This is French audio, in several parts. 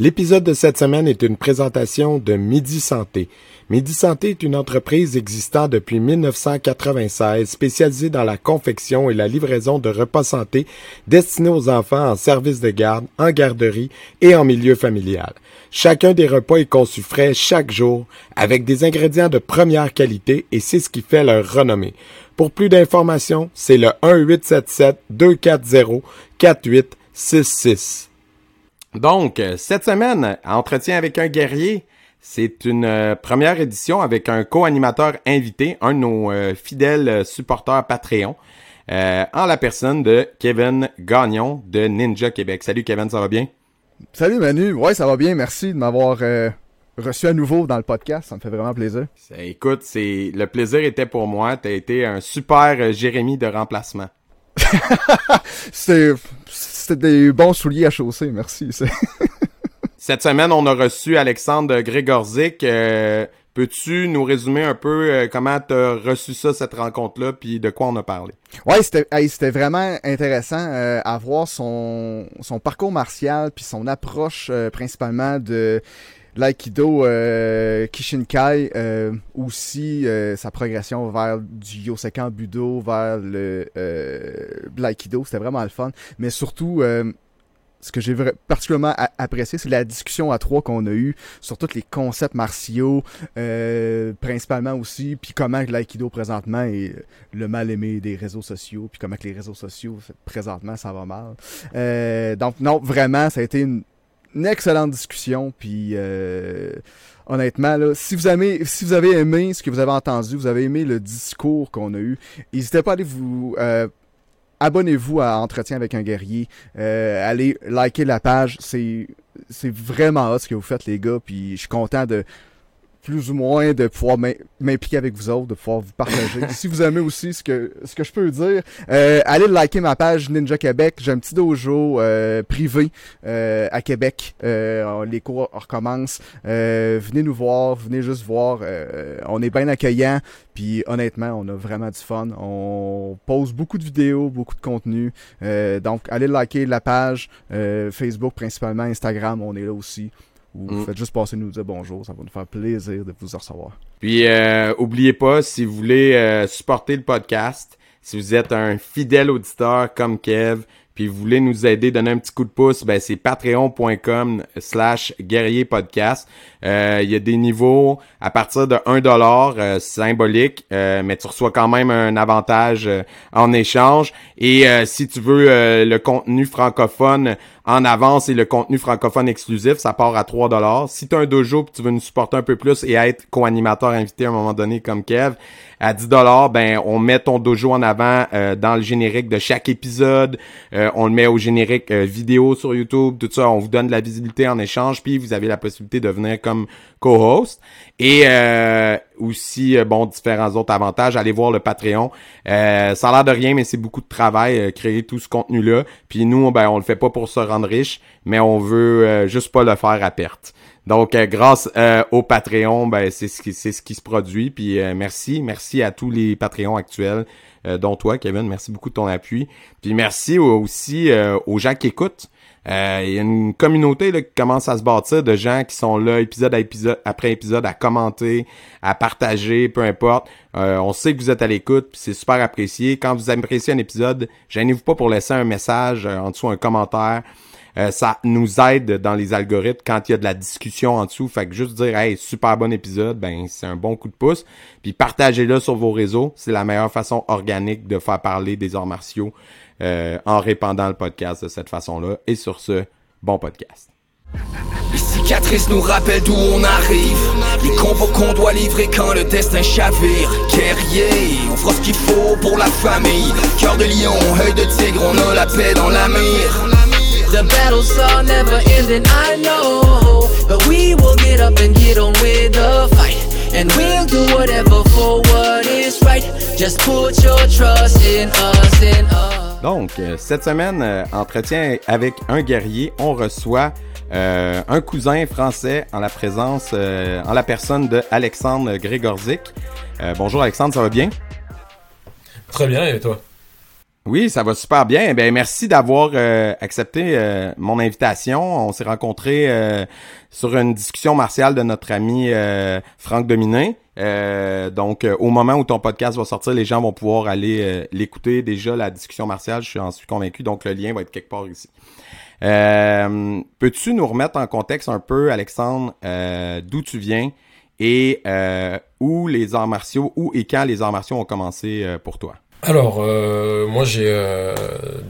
L'épisode de cette semaine est une présentation de Midi Santé. Midi Santé est une entreprise existant depuis 1996 spécialisée dans la confection et la livraison de repas santé destinés aux enfants en service de garde, en garderie et en milieu familial. Chacun des repas est conçu frais chaque jour avec des ingrédients de première qualité et c'est ce qui fait leur renommée. Pour plus d'informations, c'est le 1 240 4866. Donc, euh, cette semaine, Entretien avec un guerrier, c'est une euh, première édition avec un co-animateur invité, un de nos euh, fidèles supporters Patreon, en la personne de Kevin Gagnon de Ninja Québec. Salut Kevin, ça va bien? Salut Manu, ouais ça va bien, merci de m'avoir reçu à nouveau dans le podcast, ça me fait vraiment plaisir. Écoute, c'est le plaisir était pour moi, t'as été un super Jérémy de remplacement. c'est des bons souliers à chausser, merci. Cette semaine, on a reçu Alexandre Grégorzik. Euh, peux-tu nous résumer un peu euh, comment tu as reçu ça, cette rencontre-là, puis de quoi on a parlé? Ouais, c'était vraiment intéressant euh, à voir son, son parcours martial, puis son approche principalement de l'aïkido Kishinkai, aussi sa progression vers du Yosekan Budo, vers le l'aïkido, c'était vraiment le fun. Mais surtout, ce que j'ai particulièrement apprécié, c'est la discussion à trois qu'on a eue sur tous les concepts martiaux, euh, principalement aussi, puis comment l'aïkido présentement est le mal aimé des réseaux sociaux, puis comment que les réseaux sociaux présentement ça va mal. Euh, donc non, vraiment, ça a été une, excellente discussion, puis euh, honnêtement là, si vous avez si vous avez aimé ce que vous avez entendu, vous avez aimé le discours qu'on a eu, n'hésitez pas à aller vous abonnez-vous à Entretien avec un guerrier. Euh, allez liker la page. C'est c'est vraiment ce que vous faites, les gars. Puis je suis content de plus ou moins de pouvoir m'impliquer avec vous autres, de pouvoir vous partager. si vous aimez aussi ce que ce que je peux dire, euh, allez liker ma page Ninja Québec. J'ai un petit dojo euh, privé euh, à Québec. Euh, les cours recommencent. venez nous voir, venez juste voir. on est bien accueillant. Puis honnêtement, on a vraiment du fun. On pose beaucoup de vidéos, beaucoup de contenu. donc allez liker la page Facebook principalement, Instagram, on est là aussi ou mm. faites juste passer nous dire bonjour, ça va nous faire plaisir de vous recevoir. Puis euh, oubliez pas, si vous voulez euh, supporter le podcast, si vous êtes un fidèle auditeur comme Kev, puis vous voulez nous aider, donner un petit coup de pouce, ben c'est patreon.com slash guerrier podcast. Euh, il y a des niveaux à partir de 1$ dollar euh, symbolique, euh, mais tu reçois quand même un avantage en échange. Et si tu veux le contenu francophone en avance et le contenu francophone exclusif, ça part à 3 dollars. Si tu as un dojo que tu veux nous supporter un peu plus et être co-animateur invité à un moment donné comme Kev, à 10 dollars, ben on met ton dojo en avant euh, dans le générique de chaque épisode, euh, on le met au générique euh, vidéo sur YouTube, tout ça, on vous donne de la visibilité en échange, puis vous avez la possibilité de venir comme co-host. Et aussi bon différents autres avantages. Allez voir le Patreon. ça a l'air de rien, mais c'est beaucoup de travail créer tout ce contenu là. Puis nous, ben on le fait pas pour se rendre riche, mais on veut juste pas le faire à perte. Donc, euh, grâce euh, au Patreon, ben, c'est ce qui c'est ce qui se produit. Puis euh, merci, merci à tous les Patreons actuels, dont toi, Kevin. Merci beaucoup de ton appui. Puis merci aussi aux gens qui écoutent. Il y a une communauté là, qui commence à se bâtir de gens qui sont là épisode après épisode à commenter, à partager, peu importe. on sait que vous êtes à l'écoute, c'est super apprécié. Quand vous appréciez un épisode, gênez-vous pas pour laisser un message en dessous, un commentaire. Euh, ça nous aide dans les algorithmes quand il y a de la discussion en dessous. Fait que juste dire Hey, super bon épisode, ben c'est un bon coup de pouce. Puis partagez-le sur vos réseaux. C'est la meilleure façon organique de faire parler des arts martiaux euh, en répandant le podcast de cette façon-là. Et sur ce, bon podcast. Les cicatrices nous rappellent d'où on arrive Les combos qu'on doit livrer quand le destin chavire Guerrier, on fera ce qu'il faut pour la famille Cœur de lion, œil de tigre, on a la paix dans la mire The battles are never ending, I know. But we will get up and get on with the fight. And we'll do whatever for what is right. Just put your trust in us, in us. Donc, euh, cette semaine, euh, entretien avec un guerrier, on reçoit euh, un cousin français en la présence, euh, en la personne de Alexandre Grégorzik. Euh, bonjour Alexandre, ça va bien? Très bien, et toi? Oui, ça va super bien. Ben merci d'avoir euh, accepté euh, mon invitation. On s'est rencontrés euh, sur une discussion martiale de notre ami Franck Dominé. Donc au moment où ton podcast va sortir, les gens vont pouvoir aller l'écouter. Déjà la discussion martiale, je suis convaincu. Donc le lien va être quelque part ici. Peux-tu nous remettre en contexte un peu, Alexandre, d'où tu viens et où les arts martiaux, où et quand les arts martiaux ont commencé pour toi? Alors, euh, moi j'ai euh,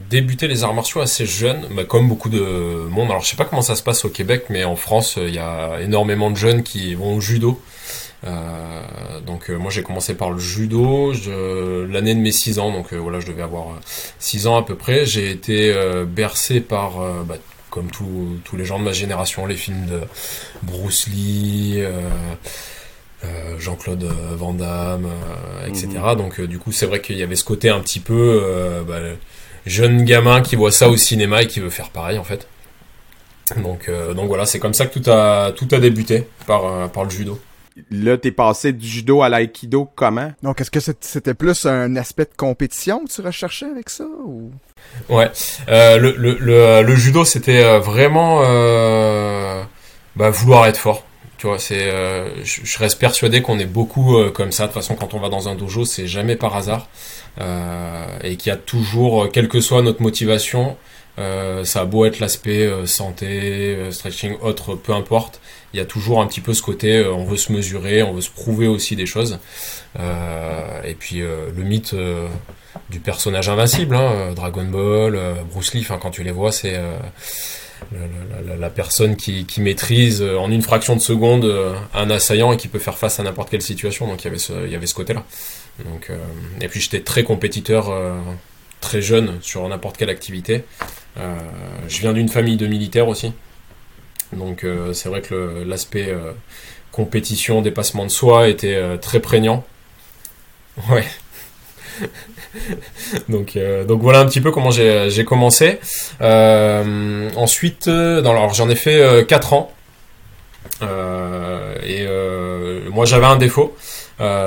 débuté les arts martiaux assez jeune, mais comme beaucoup de monde. Alors, je sais pas comment ça se passe au Québec, mais en France, il y a énormément de jeunes qui vont au judo. Euh, donc, moi j'ai commencé par le judo l'année de mes 6 ans, donc voilà, je devais avoir 6 ans à peu près. J'ai été bercé par, bah, comme tous les gens de ma génération, les films de Bruce Lee. Euh, Jean-Claude euh, Van Damme, euh, etc. Mhm. Donc du coup c'est vrai qu'il y avait ce côté un petit peu bah, jeune gamin qui voit ça au cinéma et qui veut faire pareil en fait. Donc, donc voilà, c'est comme ça que tout a, tout a débuté par, par le judo. Là, t'es passé du judo à l'aïkido comment? Donc, est-ce que c'était plus un aspect de compétition que tu recherchais avec ça? Ou... Ouais, le, le, le, judo, c'était vraiment bah, vouloir être fort. Tu vois, c'est, euh, je, reste persuadé qu'on est beaucoup euh, comme ça. De toute façon, quand on va dans un dojo, c'est jamais par hasard. Euh, et qu'il y a toujours, quelle que soit notre motivation, ça a beau être l'aspect santé, stretching, autre, peu importe. Il y a toujours un petit peu ce côté, on veut se mesurer, on veut se prouver aussi des choses. et puis le mythe du personnage invincible, hein, Dragon Ball, Bruce Lee, quand tu les vois, c'est la, personne qui, maîtrise euh, en une fraction de seconde euh, un assaillant et qui peut faire face à n'importe quelle situation. Donc il y avait ce, côté-là. Euh, et puis j'étais très compétiteur, très jeune sur n'importe quelle activité. je viens d'une famille de militaires aussi. Donc c'est vrai que l'aspect compétition, dépassement de soi était très prégnant. Ouais. donc, euh, donc voilà un petit peu comment j'ai commencé. Euh, ensuite, euh, j'en ai fait 4 ans. et moi j'avais un défaut,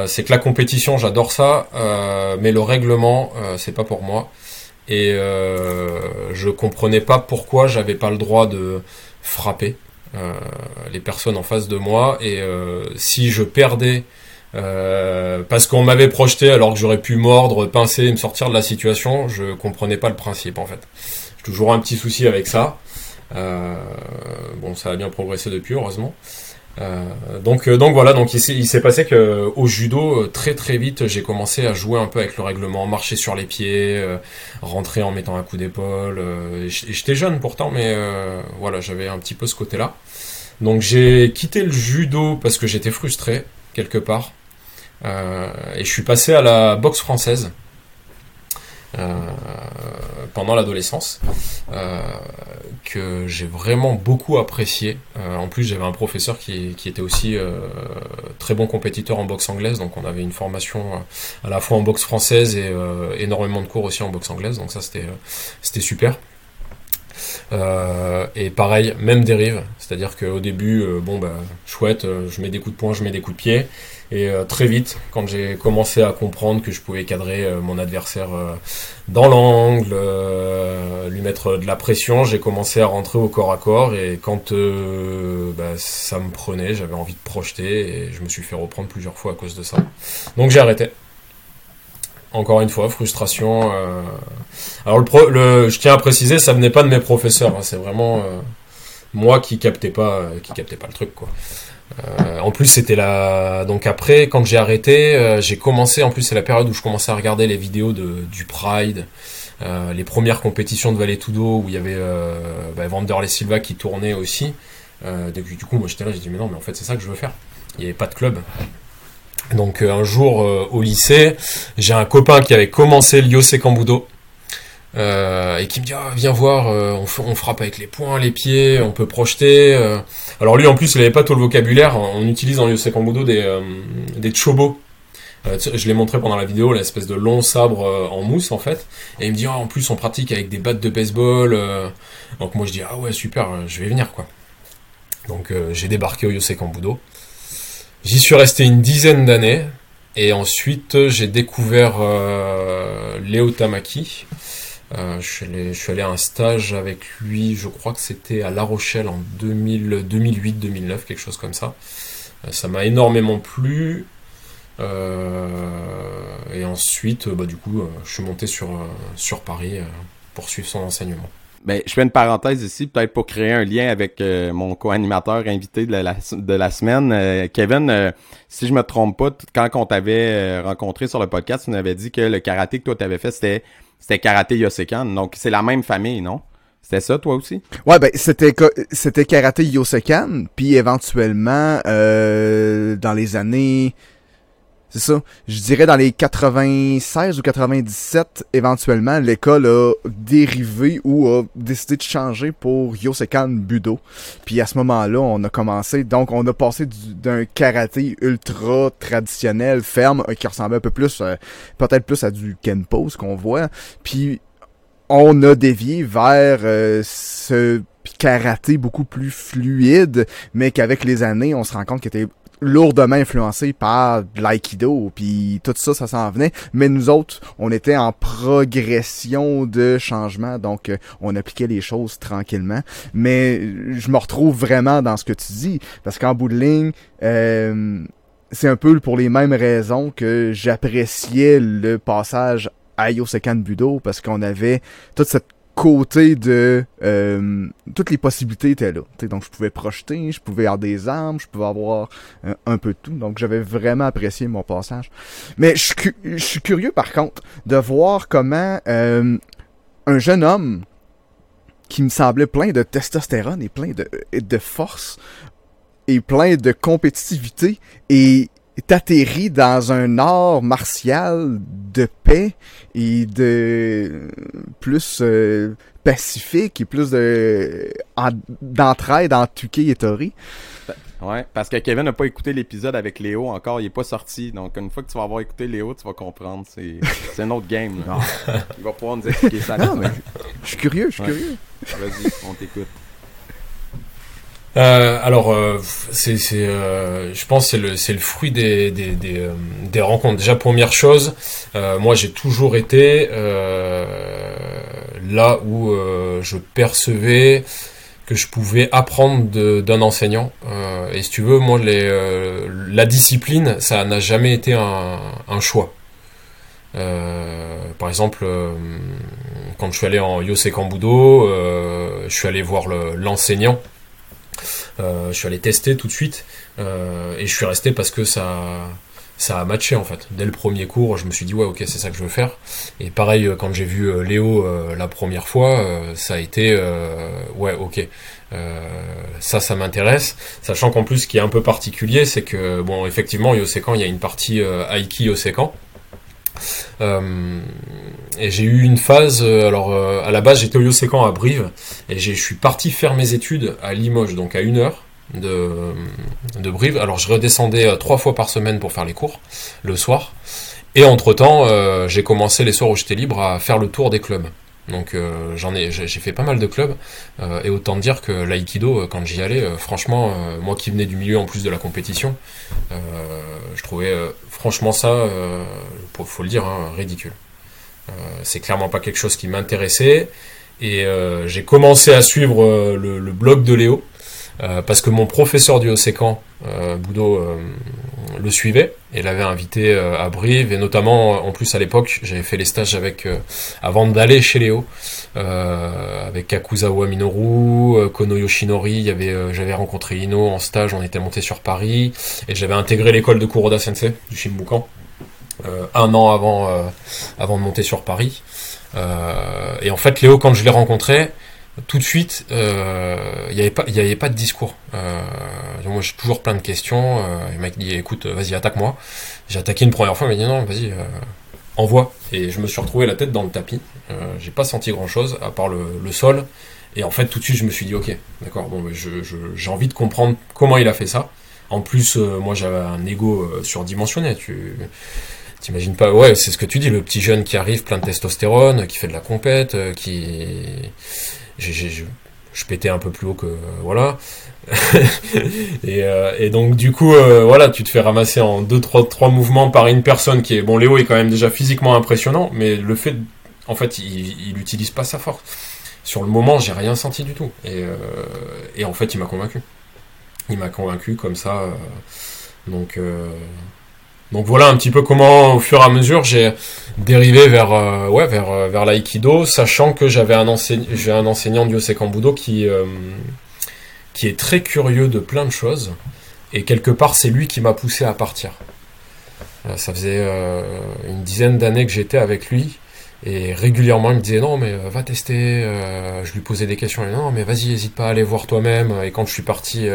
c'est que la compétition j'adore ça, mais le règlement c'est pas pour moi. Et je comprenais pas pourquoi j'avais pas le droit de frapper les personnes en face de moi. Et si je perdais euh, parce qu'on m'avait projeté alors que j'aurais pu mordre, pincer et me sortir de la situation, je comprenais pas le principe en fait. J'ai toujours un petit souci avec ça. Euh, bon, ça a bien progressé depuis, heureusement. Euh, donc, donc voilà, donc il s'est passé que au judo très très vite j'ai commencé à jouer un peu avec le règlement, marcher sur les pieds, rentrer en mettant un coup d'épaule. J'étais jeune pourtant, mais voilà j'avais un petit peu ce côté-là. Donc j'ai quitté le judo parce que j'étais frustré quelque part. Euh, et je suis passé à la boxe française. Euh, pendant l'adolescence euh, que j'ai vraiment beaucoup apprécié. en plus, j'avais un professeur qui, était aussi très bon compétiteur en boxe anglaise, donc on avait une formation à la fois en boxe française et énormément de cours aussi en boxe anglaise, donc ça c'était c'était super. Et pareil, même dérive, c'est-à-dire qu'au début, bon bah chouette, je mets des coups de poing, je mets des coups de pied, et euh, très vite, quand j'ai commencé à comprendre que je pouvais cadrer euh, mon adversaire euh, dans l'angle, lui mettre de la pression, j'ai commencé à rentrer au corps à corps. Et quand bah, ça me prenait, j'avais envie de projeter et je me suis fait reprendre plusieurs fois à cause de ça. Donc j'ai arrêté. Encore une fois, frustration. Alors le, je tiens à préciser, ça venait pas de mes professeurs. Hein. c'est vraiment moi qui captais pas, qui captais pas le truc. Euh, en plus, c'était la. Donc après, quand j'ai arrêté, euh, j'ai commencé. En plus, c'est la période où je commençais à regarder les vidéos de, du Pride, euh, les premières compétitions de Valley Tudo où il y avait bah, Vanderlei Silva qui tournait aussi. depuis du coup, moi j'étais là, j'ai dit mais non, mais en fait c'est ça que je veux faire. Il n'y avait pas de club. Donc un jour au lycée, j'ai un copain qui avait commencé l'IOC Cambudo euh, et qui me dit ah, viens voir, euh, on, frappe avec les poings, les pieds, on peut projeter. Euh. Alors lui en plus il avait pas tout le vocabulaire, on utilise en Yosei Kambudo des, des chobos. je l'ai montré pendant la vidéo, l'espèce de long sabre en mousse en fait. Et il me dit ah, en plus on pratique avec des battes de baseball. Donc moi je dis ah ouais super, je vais venir quoi. Donc j'ai débarqué au Yosei Kambudo. J'y suis resté une dizaine d'années. Et ensuite, j'ai découvert Léo Tamaki. je, suis allé, je suis allé à un stage avec lui, je crois que c'était à La Rochelle en 2008-2009, quelque chose comme ça. ça m'a énormément plu. et ensuite, bah, du coup, je suis monté sur, sur Paris pour suivre son enseignement. Ben, je fais une parenthèse ici, peut-être pour créer un lien avec euh, mon co-animateur invité de la, de la semaine. Euh, Kevin, euh, si je me trompe pas, quand on t'avait rencontré sur le podcast, tu nous avais dit que le karaté que toi t'avais fait, c'était c'était karaté Yosekan. Donc c'est la même famille, non? C'était ça, toi aussi? Ouais, ben c'était c'était karaté Yosekan, puis éventuellement dans les années c'est ça. Je dirais dans les 96 ou 97, éventuellement, l'école a dérivé ou a décidé de changer pour Yosekan Budo. Puis à ce moment-là, on a commencé, donc on a passé d'un karaté ultra traditionnel, ferme, euh, qui ressemblait un peu plus, euh, peut-être plus à du Kenpo, ce qu'on voit. Puis on a dévié vers euh, ce karaté beaucoup plus fluide, mais qu'avec les années, on se rend compte qu'il était lourdement influencé par l'aïkido, puis tout ça, ça s'en venait. Mais nous autres, on était en progression de changement, donc euh, on appliquait les choses tranquillement. Mais je me retrouve vraiment dans ce que tu dis, parce qu'en bout de ligne, euh, c'est un peu pour les mêmes raisons que j'appréciais le passage à Yosekan Budo, parce qu'on avait toute cette côté de euh, toutes les possibilités étaient là. donc je pouvais projeter, je pouvais avoir des armes, je pouvais avoir euh, un peu de tout. Donc j'avais vraiment apprécié mon passage. Mais je, suis curieux par contre de voir comment euh, un jeune homme qui me semblait plein de testostérone et plein de, de force et plein de compétitivité et atterri dans un art martial de paix et de plus euh, pacifique et plus de d'entraide entre Tuki et Tori. Ouais, parce que Kevin n'a pas écouté l'épisode avec Léo encore, il est pas sorti. Donc une fois que tu vas avoir écouté Léo, tu vas comprendre. C'est un autre game. Il va pouvoir nous expliquer ça. Non, mais je suis curieux, je suis curieux. Vas-y, on t'écoute. Euh, alors, euh, c'est, c'est, euh, je pense, c'est le, c'est le fruit des, des, des, euh, des, rencontres. Déjà, première chose, euh, moi, j'ai toujours été là où je percevais que je pouvais apprendre de, d'un enseignant. et si tu veux, moi, les, la discipline, ça n'a jamais été un, un choix. par exemple, quand je suis allé en Yosei Kambudo, je suis allé voir le, l'enseignant euh, je suis allé tester tout de suite euh, et je suis resté parce que ça ça a matché en fait. Dès le premier cours, je me suis dit ouais ok c'est ça que je veux faire. Et pareil euh, quand j'ai vu Léo la première fois, ça a été ouais ok. ça, ça m'intéresse. Sachant qu'en plus, ce qui est un peu particulier, c'est que bon, effectivement, Yosekan, il y a une partie Aiki Yosekan. Euh, et j'ai eu une phase, euh, alors euh, à la base j'étais au Yosekan à Brive, et je suis parti faire mes études à Limoges, donc à une heure de, de Brive. Alors je redescendais trois fois par semaine pour faire les cours, le soir. Et entre-temps, j'ai commencé les soirs où j'étais libre à faire le tour des clubs. Donc j'en ai, j'ai fait pas mal de clubs et autant dire que l'aïkido, quand j'y allais, franchement, moi qui venais du milieu en plus de la compétition, je trouvais franchement ça, il faut le dire, hein, ridicule. Euh, c'est clairement pas quelque chose qui m'intéressait. Et euh, j'ai commencé à suivre euh, le, blog de Léo, parce que mon professeur du Océcan, Boudot, le suivait et l'avait invité à Brive et notamment en plus à l'époque j'avais fait les stages avec avant d'aller chez Léo avec Kakuzawa Minoru, Kono Yoshinori, j'avais rencontré Ino en stage, on était monté sur Paris et j'avais intégré l'école de Kuroda Sensei du Shinbukan. Euh, un an avant, euh, avant de monter sur Paris. Euh, et en fait, Léo, quand je l'ai rencontré, tout de suite, il n'y avait pas, avait pas de discours. moi, j'ai toujours plein de questions. il m'a dit, écoute, vas-y, attaque-moi. J'ai attaqué une première fois, il m'a dit non, vas-y, envoie. Et je me suis retrouvé la tête dans le tapis. j'ai pas senti grand-chose à part le, le, sol. Et en fait, tout de suite, je me suis dit, ok, d'accord, bon, j'ai je, envie de comprendre comment il a fait ça. En plus, moi, j'avais un ego surdimensionné. Tu T'imagines pas, ouais, c'est ce que tu dis, le petit jeune qui arrive plein de testostérone, qui fait de la compète, euh, je pétais un peu plus haut que voilà. et, et, donc du coup, voilà, tu te fais ramasser en deux, trois, trois mouvements par une personne qui est bon. Léo est quand même déjà physiquement impressionnant, mais le fait, en fait, il, il utilise pas sa force. Sur le moment, j'ai rien senti du tout. Et, et en fait, il m'a convaincu. Il m'a convaincu comme ça. donc donc voilà un petit peu comment, au fur et à mesure, j'ai dérivé vers, euh, ouais, euh, l'aïkido, sachant que j'avais un, enseignant, j'ai un enseignant du Kambudo qui, euh, qui est très curieux de plein de choses. Et quelque part, c'est lui qui m'a poussé à partir. Ça faisait une dizaine d'années que j'étais avec lui. Et régulièrement, il me disait non, mais va tester. je lui posais des questions. non, mais vas-y, n'hésite pas à aller voir toi-même. Et quand je suis parti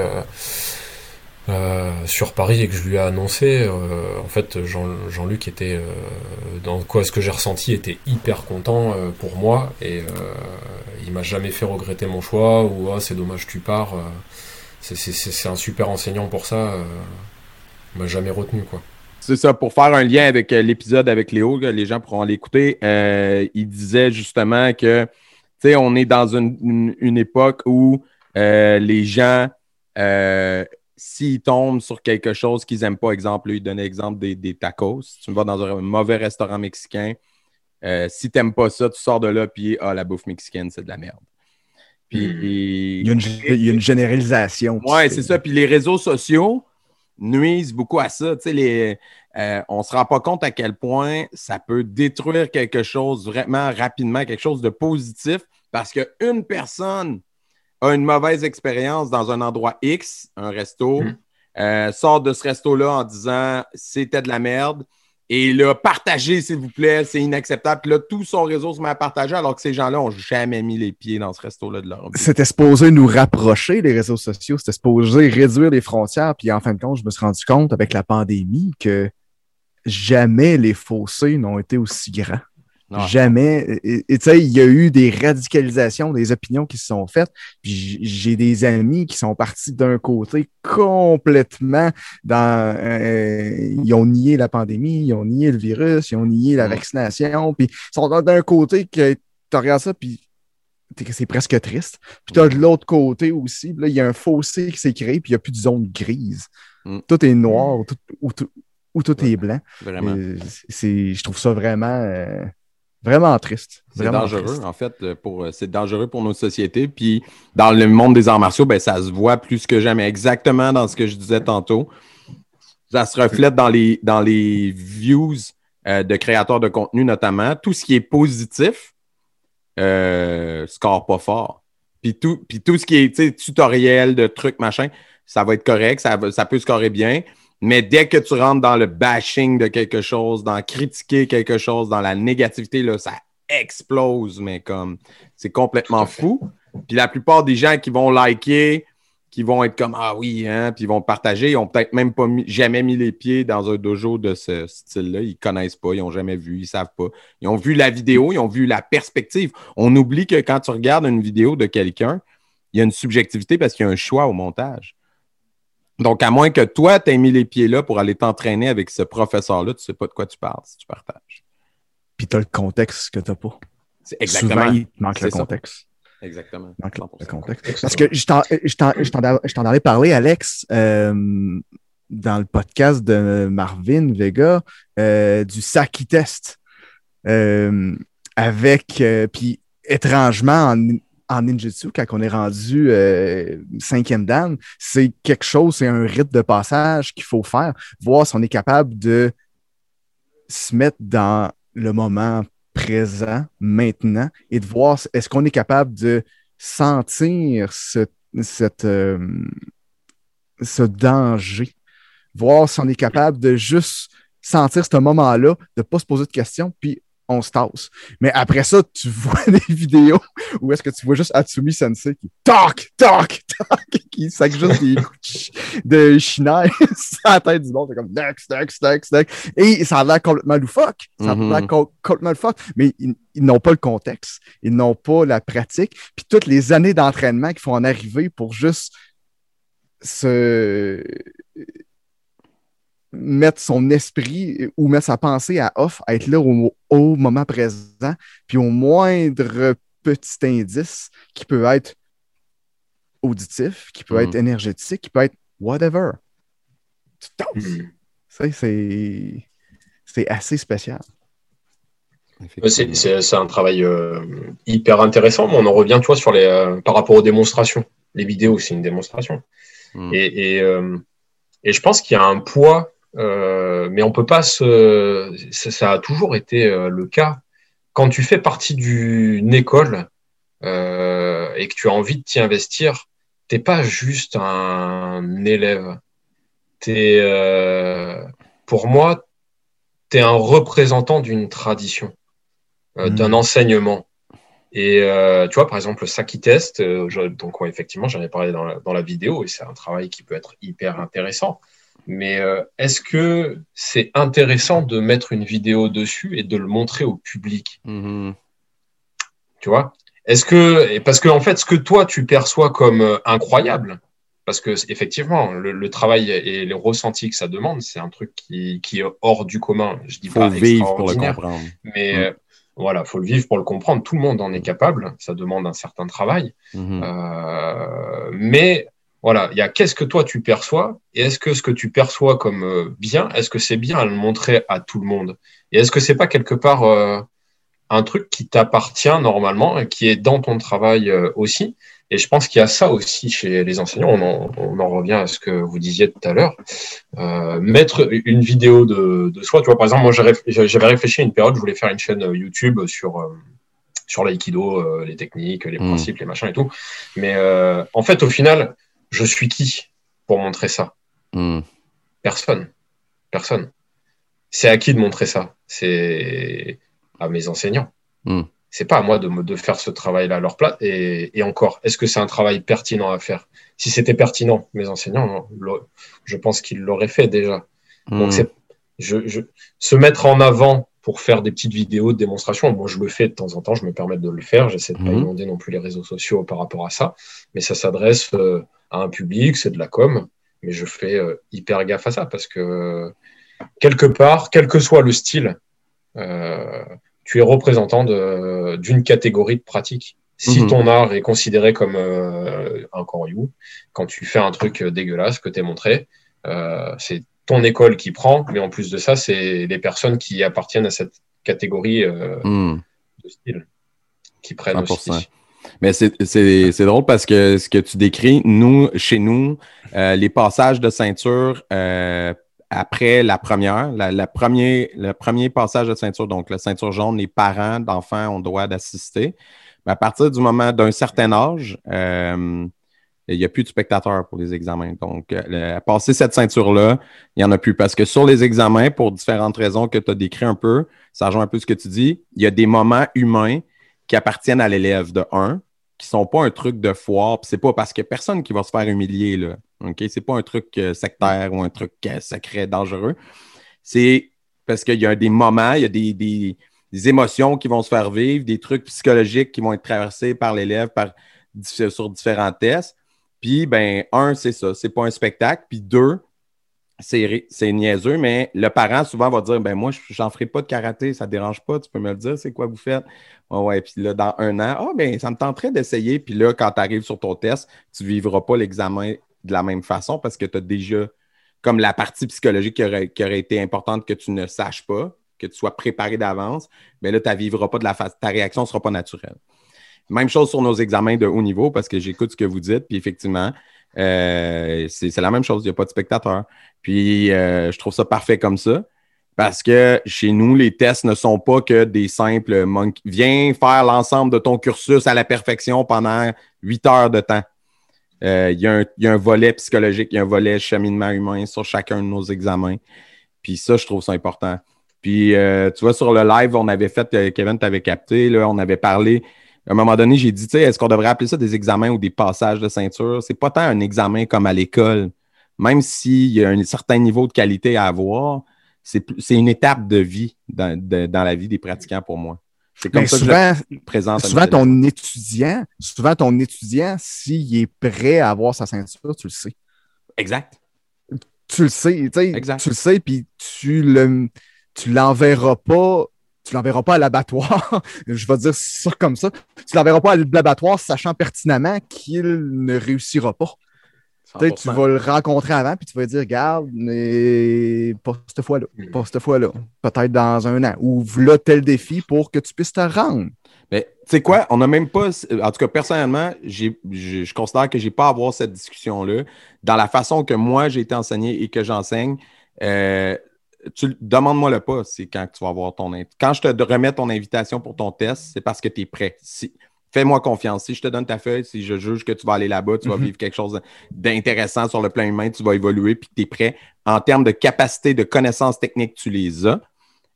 euh, sur Paris et que je lui ai annoncé, euh, en fait, Jean-Luc était, euh, dans quoi ce que j'ai ressenti, était hyper content pour moi et il m'a jamais fait regretter mon choix ou ah, c'est dommage tu pars. c'est un super enseignant pour ça. il m'a jamais retenu quoi. C'est ça, pour faire un lien avec l'épisode avec Léo, les gens pourront l'écouter. il disait justement que, tu sais, on est dans une, une époque où les gens s'ils tombent sur quelque chose qu'ils n'aiment pas, exemple, lui, il donnait l'exemple des, tacos. Si tu vas dans un mauvais restaurant mexicain, euh, si tu n'aimes pas ça, tu sors de là, puis ah, la bouffe mexicaine, c'est de la merde. Puis, hmm. il, y a une, généralisation. Oui, c'est ça. Puis les réseaux sociaux nuisent beaucoup à ça. Les, euh, on ne se rend pas compte à quel point ça peut détruire quelque chose vraiment rapidement, quelque chose de positif, parce qu'une personne a une mauvaise expérience dans un endroit X, un resto, hmm. euh, sort de ce resto-là en disant c'était de la merde. Et là, partagez, s'il vous plaît, c'est inacceptable. Puis là, tout son réseau se met à partager alors que ces gens-là n'ont jamais mis les pieds dans ce resto-là de leur vie. C'était supposé nous rapprocher, les réseaux sociaux. C'était supposé réduire les frontières. Puis en fin de compte, je me suis rendu compte avec la pandémie que jamais les fossés n'ont été aussi grands. Jamais. Et tu sais, il y a eu des radicalisations des opinions qui se sont faites. Puis j'ai des amis qui sont partis d'un côté complètement dans. Euh, ils ont nié la pandémie, ils ont nié le virus, ils ont nié la vaccination. Puis ils sont d'un côté que tu regardes ça, puis c'est presque triste. Puis tu as de l'autre côté aussi, là, il y a un fossé qui s'est créé, puis il n'y a plus de zone grise. Mm. Tout est noir tout, ou, tout, est blanc. Vraiment. je trouve ça vraiment. Euh, Vraiment triste. C'est dangereux, en fait. Euh, pour, euh, c'est dangereux pour nos sociétés. Puis dans le monde des arts martiaux, ben, ça se voit plus que jamais. Exactement dans ce que je disais tantôt. Ça se reflète dans les, dans les views euh, de créateurs de contenu, notamment. Tout ce qui est positif euh, score pas fort. Puis tout, puis tout ce qui est tutoriel de trucs, machin, ça va être correct, ça, ça peut scorer bien. Mais dès que tu rentres dans le bashing de quelque chose, dans critiquer quelque chose, dans la négativité, là, ça explose, mais comme c'est complètement fou. Puis la plupart des gens qui vont liker, qui vont être comme Ah oui, hein, puis ils vont partager, ils ont peut-être même pas jamais mis les pieds dans un dojo de ce style-là. Ils connaissent pas, ils ont jamais vu, ils savent pas. Ils ont vu la vidéo, ils ont vu la perspective. On oublie que quand tu regardes une vidéo de quelqu'un, il y a une subjectivité parce qu'il y a un choix au montage. Donc, à moins que toi, tu aies mis les pieds là pour aller t'entraîner avec ce professeur-là, tu sais pas de quoi tu parles si tu partages. Puis tu as le contexte que tu n'as pas. Exactement. Souvent, il manque le contexte. Exactement. Il manque le contexte. Parce que je t'en avais parlé, Alex, euh, dans le podcast de Marvin Vega, euh, du Saki Test. Euh, avec, puis étrangement, en en ninjutsu, quand on est rendu euh, cinquième dan, c'est quelque chose, c'est un rite de passage qu'il faut faire, voir si on est capable de se mettre dans le moment présent, maintenant, et de voir est-ce qu'on est capable de sentir ce, euh, ce danger, voir si on est capable de juste sentir ce moment-là, de ne pas se poser de questions, puis on se tasse. Mais après ça, tu vois des vidéos où est-ce que tu vois juste Atsumi Sensei qui toc, toc, toc, qui sac juste des coups de chinaille sur la tête du monde. C'est comme next, next, next, next. Et ça a l'air complètement loufoque. Ça a l'air mm-hmm. complètement loufoque. Mais ils, n'ont pas le contexte. Ils n'ont pas la pratique. Puis toutes les années d'entraînement qu'il faut en arriver pour juste se mettre son esprit ou mettre sa pensée à off, à être là au, moment présent, puis au moindre petit indice qui peut être auditif, qui peut être énergétique, qui peut être whatever. Tu. Ça, c'est c'est assez spécial. C'est un travail euh, hyper intéressant, mais on en revient, tu vois, sur les, euh, par rapport aux démonstrations. Les vidéos, c'est une démonstration. Mm. Et, et, euh, et je pense qu'il y a un poids, euh, mais on peut pas se. Ça, ça a toujours été euh, le cas. Quand tu fais partie d'une école euh, et que tu as envie de t'y investir, t'es pas juste un élève. T'es, euh, pour moi, tu es un représentant d'une tradition, Mhm. d'un enseignement. Et euh, tu vois, par exemple, le Saki Test, euh, je- donc ouais, effectivement, j'en ai parlé dans la, dans la vidéo, et c'est un travail qui peut être hyper intéressant. Mais euh, est-ce que c'est intéressant de mettre une vidéo dessus et de le montrer au public? Mhm. tu vois? Est-ce que parce que en fait, ce que toi tu perçois comme euh, incroyable, parce que effectivement, le, le travail et les ressentis que ça demande, c'est un truc qui, qui est hors du commun. Je dis Faut pas le vivre pour le extraordinaire, comprendre. mais Mm. euh, voilà, faut le vivre pour le comprendre. Tout le monde en est capable. Ça demande un certain travail, Mhm. Euh, mais voilà, il y a qu'est-ce que toi tu perçois et est-ce que ce que tu perçois comme euh, bien, est-ce que c'est bien à le montrer à tout le monde? Et est-ce que c'est pas quelque part euh, un truc qui t'appartient normalement et qui est dans ton travail euh, aussi? Et je pense qu'il y a ça aussi chez les enseignants. On en, on en revient à ce que vous disiez tout à l'heure. Euh, mettre une vidéo de, de soi. Tu vois, par exemple, moi, j'avais réfléchi à une période, je voulais faire une chaîne YouTube sur sur l'aïkido, les techniques, les Mm. principes, les machins et tout. Mais en fait, au final, je suis qui pour montrer ça? Mm. Personne. Personne. C'est à qui de montrer ça? C'est à mes enseignants. Mm. C'est pas à moi de, me- de faire ce travail-là à leur place. Et, et encore, est-ce que c'est un travail pertinent à faire? Si c'était pertinent, mes enseignants, je pense qu'ils l'auraient fait déjà. Donc, Mm. c'est je, je, se mettre en avant pour faire des petites vidéos de démonstration. Moi, je le fais de temps en temps, je me permets de le faire. J'essaie de pas Mhm. inonder non plus les réseaux sociaux par rapport à ça. Mais ça s'adresse euh, à un public, c'est de la com. Mais je fais euh, hyper gaffe à ça parce que euh, quelque part, quel que soit le style, tu es représentant d'une catégorie de pratique. Si Mhm. ton art est considéré comme un koryu, quand tu fais un truc dégueulasse que tu montré, euh, c'est ton école qui prend, mais en plus de ça, c'est les personnes qui appartiennent à cette catégorie euh, Mm. de style qui prennent 100%. aussi. Mais c'est- drôle parce que ce que tu décris, nous, chez nous, euh, les passages de ceinture euh, après la première, la, la premier, le premier passage de ceinture, donc la ceinture jaune, les parents d'enfants ont droit d'assister. Mais à partir du moment d'un certain âge, il n'y a plus de spectateurs pour les examens. Donc, euh, le- passer cette ceinture-là, il n'y en a plus. Parce que sur les examens, pour différentes raisons que tu as décrit un peu, ça rejoint un peu ce que tu dis, il y a des moments humains qui appartiennent à l'élève de 1, qui sont pas un truc de foire, puis c'est pas parce que personne qui va se faire humilier, là. OK? C'est pas un truc euh, sectaire ou un truc euh, secret, dangereux. C'est parce qu'il y a des moments, il y a des, émotions qui vont se faire vivre, des trucs psychologiques qui vont être traversés par l'élève sur différents tests. Puis, ben, un, c'est ça, c'est pas un spectacle. Puis deux, c'est niaiseux, mais le parent souvent va dire ben moi, je- j'en ferai pas de karaté, ça te dérange pas, tu peux me le dire, c'est quoi vous faites? Ouais, ouais. Puis là, dans un an, ah ben, ça me tenterait d'essayer. Puis là, quand tu arrives sur ton test, tu vivras pas l'examen de la même façon parce que tu as déjà comme la partie psychologique qui aurait, été importante que tu ne saches pas, que tu sois préparé d'avance, mais là, tu ne vivras pas de la face, ta réaction ne sera pas naturelle. Même chose sur nos examens de haut niveau, parce que j'écoute ce que vous dites, puis effectivement, euh, c'est la même chose, il n'y a pas de spectateur. Puis euh, je trouve ça parfait comme ça. Parce que chez nous, les tests ne sont pas que des simples monkey. Viens faire l'ensemble de ton cursus à la perfection pendant huit heures de temps. Euh, Il y, a un- il y a un volet psychologique, il y a un volet cheminement humain sur chacun de nos examens. Puis ça, je trouve ça important. Puis tu vois, sur le live, on avait fait, Kevin, tu avais capté, là, on avait parlé. À un moment donné, j'ai dit, tu sais, est-ce qu'on devrait appeler ça des examens ou des passages de ceinture? C'est pas tant un examen comme à l'école. Même s'il y a un certain niveau de qualité à avoir, c'est une étape de vie dans, de- dans la vie des pratiquants pour moi. C'est comme Mais ça que souvent, je le présente. souvent ton étudiant, souvent ton étudiant, s'il est prêt à avoir sa ceinture, tu le sais. Exact. Tu le sais, tu sais, Exact. tu le sais, puis tu le tu l'enverras pas, tu l'enverras pas à l'abattoir. je vais dire ça comme ça. Tu l'enverras pas à l'abattoir sachant pertinemment qu'il ne réussira pas. Peut-être tu vas le rencontrer avant, puis tu vas dire, regarde, mais pas cette fois-là, hmm. pas cette fois-là. Peut-être dans un an. Ou là, tel défi pour que tu puisses te rendre. Mais tu sais quoi, on n'a même pas, en tout cas personnellement, je, considère que j'ai pas à avoir cette discussion-là. Dans la façon que moi j'ai été enseigné et que j'enseigne, euh, tu demande-moi le pas, c'est quand tu vas avoir ton quand je te remets ton invitation pour ton test, c'est parce que tu es prêt. Si, fais-moi confiance. Si je te donne ta feuille, si je juge que tu vas aller là-bas, tu vas mhm. vivre quelque chose d'intéressant sur le plan humain, tu vas évoluer puis tu es prêt. En termes de capacité, de connaissances techniques, tu les as.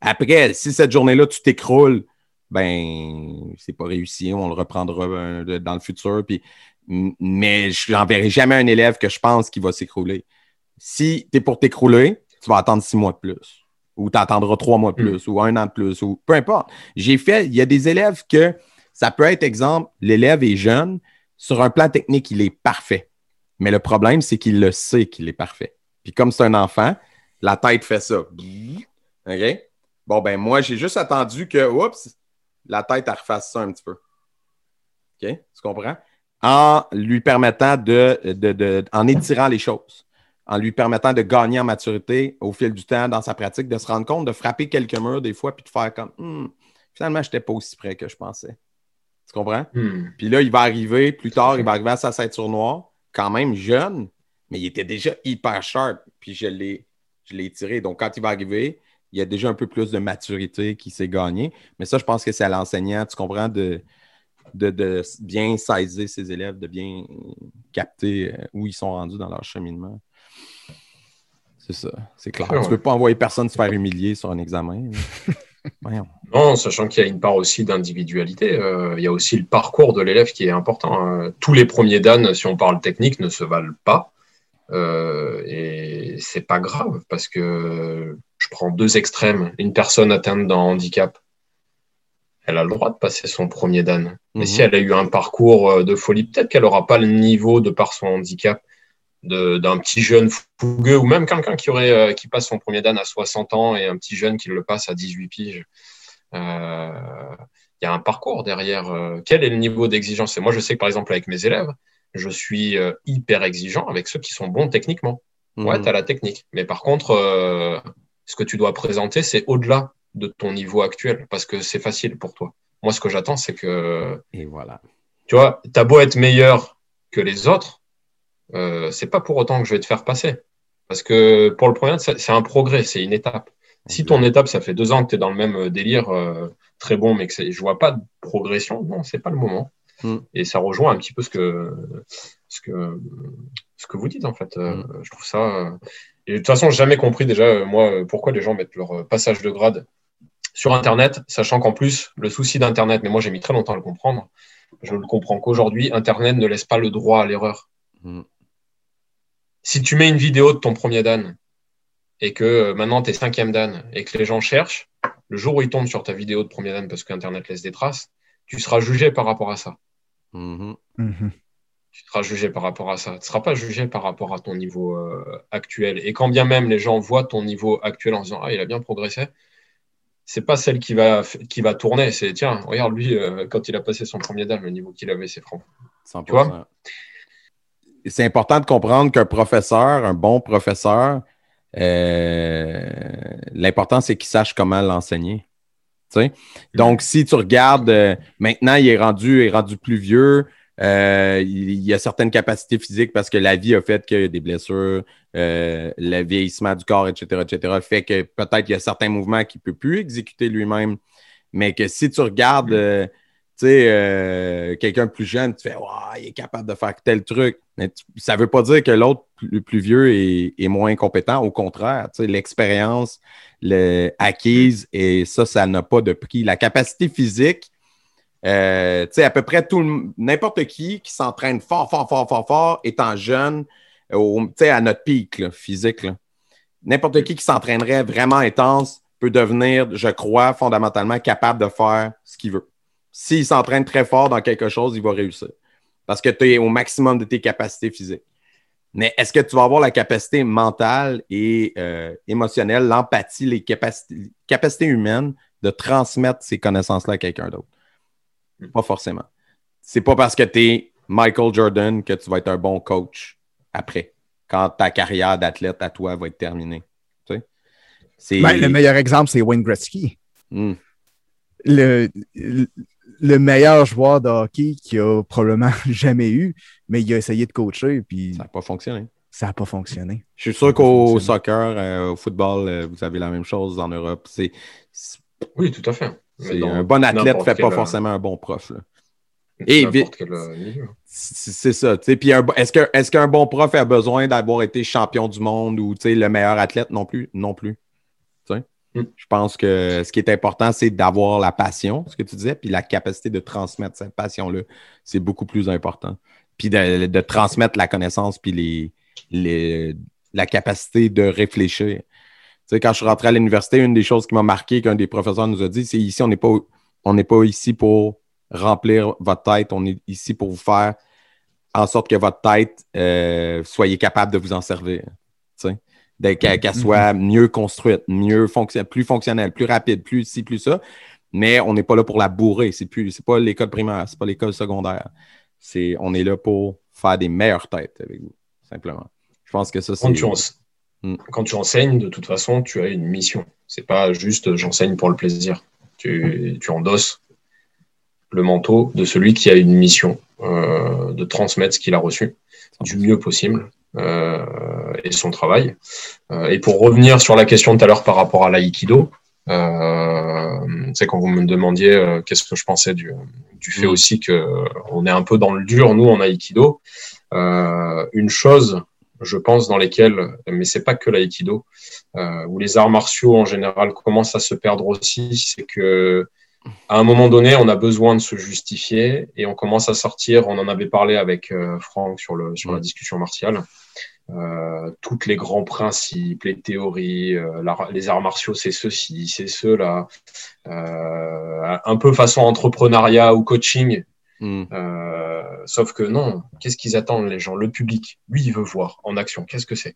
Après, si cette journée-là, tu t'écroules, ben, c'est pas réussi, on le reprendra euh, dans le futur. Puis, mais je n'enverrai jamais un élève que je pense qu'il va s'écrouler. Si tu es pour t'écrouler, tu vas attendre six mois de plus. Ou tu attendras trois mois de mm. plus, ou un an de plus, ou peu importe. J'ai fait, il y a des élèves que ça peut être, exemple, l'élève est jeune, sur un plan technique, il est parfait. Mais le problème, c'est qu'il le sait qu'il est parfait. Puis comme c'est un enfant, la tête fait ça. OK? Bon, ben moi, j'ai juste attendu que, oups, la tête, elle refasse ça un petit peu. OK? Tu comprends? En lui permettant de, de, en étirant les choses, en lui permettant de gagner en maturité au fil du temps dans sa pratique, de se rendre compte, de frapper quelques murs des fois, puis de faire comme, hmm, finalement, je n'étais pas aussi près que je pensais. Tu comprends? Hmm. Puis là, il va arriver, plus tard, il va arriver à sa ceinture noire, quand même jeune, mais il était déjà hyper sharp. Puis je l'ai, je l'ai tiré. Donc, quand il va arriver, il y a déjà un peu plus de maturité qui s'est gagné. Mais ça, je pense que c'est à l'enseignant, tu comprends, de, de, bien saisir ses élèves, de bien capter euh, où ils sont rendus dans leur cheminement. C'est ça, c'est clair. Tu ne peux pas envoyer personne se faire humilier sur un examen. Non, sachant qu'il y a une part aussi d'individualité. Euh, il y a aussi le parcours de l'élève qui est important. Hein. Tous les premiers Dan, si on parle technique, ne se valent pas. Euh, et c'est pas grave parce que je prends deux extrêmes. Une personne atteinte d'un handicap, elle a le droit de passer son premier Dan. Mais si mhm. elle a eu un parcours euh, de folie, peut-être qu'elle n'aura pas le niveau de par son handicap d'un petit jeune fougueux ou même quelqu'un qui aurait euh, qui passe son premier dan à 60 ans et un petit jeune qui le passe à 18 piges. Euh, il y a un parcours derrière. Euh, quel est le niveau d'exigence? Et moi, je sais que par exemple avec mes élèves, je suis hyper exigeant avec ceux qui sont bons techniquement. Ouais, mhm. tu as la technique. Mais par contre, ce que tu dois présenter, c'est au-delà de ton niveau actuel parce que c'est facile pour toi. Moi, ce que j'attends, c'est que. Et voilà. Tu vois, tu as beau être meilleur que les autres, euh, c'est pas pour autant que je vais te faire passer. Parce que pour le premier, c'est un progrès, c'est une étape. Si ton étape, ça fait deux ans que tu es dans le même euh, délire, euh, très bon, mais que je vois pas de progression, non, c'est pas le moment. Hmm. Et ça rejoint un petit peu ce que, ce que, ce que vous dites, en fait. Hmm. je trouve ça. Et de toute façon, j'ai jamais compris déjà, moi, pourquoi les gens mettent leur passage de grade sur Internet, sachant qu'en plus, le souci d'Internet, mais moi j'ai mis très longtemps à le comprendre, je ne le comprends qu'aujourd'hui, Internet ne laisse pas le droit à l'erreur. Hmm si tu mets une vidéo de ton premier Dan et que euh, maintenant tu es cinquième Dan et que les gens cherchent, le jour où ils tombent sur ta vidéo de premier Dan parce qu'Internet laisse des traces, tu seras jugé par rapport à ça. Mm-hmm. Mm-hmm. Tu seras jugé par rapport à ça. Tu ne seras pas jugé par rapport à ton niveau euh, actuel. Et quand bien même les gens voient ton niveau actuel en disant Ah, il a bien progressé, c'est pas celle qui va, qui va tourner. C'est tiens, regarde lui, euh, quand il a passé son premier Dan, le niveau qu'il avait, c'est franc. Tu vois? C'est important de comprendre qu'un professeur, un bon professeur, euh, l'important, c'est qu'il sache comment l'enseigner. Donc, si tu regardes, euh, maintenant, il est rendu, est rendu plus vieux, euh, il, a certaines capacités physiques parce que la vie a fait qu'il y a des blessures, le vieillissement du corps, etc., etc., fait que peut-être il y a certains mouvements qu'il ne peut plus exécuter lui-même. Mais que si tu regardes mm-hmm. Tu sais, euh, quelqu'un plus jeune, tu fais, il est capable de faire tel truc. Mais ça ne veut pas dire que l'autre plus, vieux est, moins compétent. Au contraire, tu sais, l'expérience acquise et ça, ça n'a pas de prix. La capacité physique, euh, tu sais, à peu près tout n'importe qui qui s'entraîne fort, fort, fort, fort, fort, étant jeune, sais, à notre pic physique. N'importe qui qui s'entraînerait vraiment intense peut devenir, je crois, fondamentalement capable de faire ce qu'il veut s'il s'entraîne très fort dans quelque chose, il va réussir. Parce que tu es au maximum de tes capacités physiques. Mais est-ce que tu vas avoir la capacité mentale et euh, émotionnelle, l'empathie, les capacités, capacités humaines de transmettre ces connaissances-là à quelqu'un d'autre? Pas forcément. C'est pas parce que tu es Michael Jordan que tu vas être un bon coach après, quand ta carrière d'athlète à toi va être terminée. Tu sais? Ben, le meilleur exemple, c'est Wayne Gretzky. Hmm. Le, le meilleur joueur de hockey qu'il a probablement jamais eu, mais il a essayé de coacher, puis Ça n'a pas fonctionné. ça n'a pas fonctionné. Je suis sûr qu'au soccer, euh, au football, euh, vous avez la même chose en Europe. C'est Oui, tout à fait. Un bon athlète ne fait pas quel, forcément un bon prof. là. euh, Et euh. C'est ça. Puis est-ce que- est-ce qu'un bon prof a besoin d'avoir été champion du monde ou le meilleur athlète non plus? Non plus? Mm. Je pense que ce qui est important, c'est d'avoir la passion, ce que tu disais, puis la capacité de transmettre cette passion-là. C'est beaucoup plus important. Puis de, transmettre la connaissance, puis la capacité de réfléchir. Tu sais, quand je suis rentré à l'université, une des choses qui m'a marqué, qu'un des professeurs nous a dit, c'est ici, on n'est pas, pas ici pour remplir votre tête, on est ici pour vous faire en sorte que votre tête, euh, soyez capable de vous en servir. De- Qu'elle soit mieux construite, mieux fonction, plus fonctionnelle, plus rapide, plus ci, plus ça. Mais on n'est pas là pour la bourrer. C'est plus, c'est pas l'école primaire, c'est pas l'école secondaire. C'est, on est là pour faire des meilleures têtes avec vous, simplement. Je pense que ça, c'est. Quand tu, ense- Mm. quand tu enseignes, de toute façon, tu as une mission. C'est pas juste euh, j'enseigne pour le plaisir. Tu, tu endosses le manteau de celui qui a une mission euh, de transmettre ce qu'il a reçu du mieux possible et son travail. Euh, et pour revenir sur la question de tout à l'heure par rapport à l'aïkido, euh, c'est quand vous me demandiez euh, qu'est-ce que je pensais du, du fait Mm. aussi que on est un peu dans le dur nous en aïkido. Euh, une chose, je pense, dans lesquelles, mais c'est pas que l'aïkido, euh, où les arts martiaux en général commencent à se perdre aussi, c'est que à un moment donné, on a besoin de se justifier et on commence à sortir. On en avait parlé avec euh, Franck sur le sur la discussion martiale. Euh, toutes les grands principes, les théories, euh, les arts martiaux, c'est ceci, c'est cela. Euh, un peu façon entrepreneuriat ou coaching. Mm. Euh, sauf que non, qu'est-ce qu'ils attendent les gens? Le public, lui, il veut voir en action. Qu'est-ce que c'est?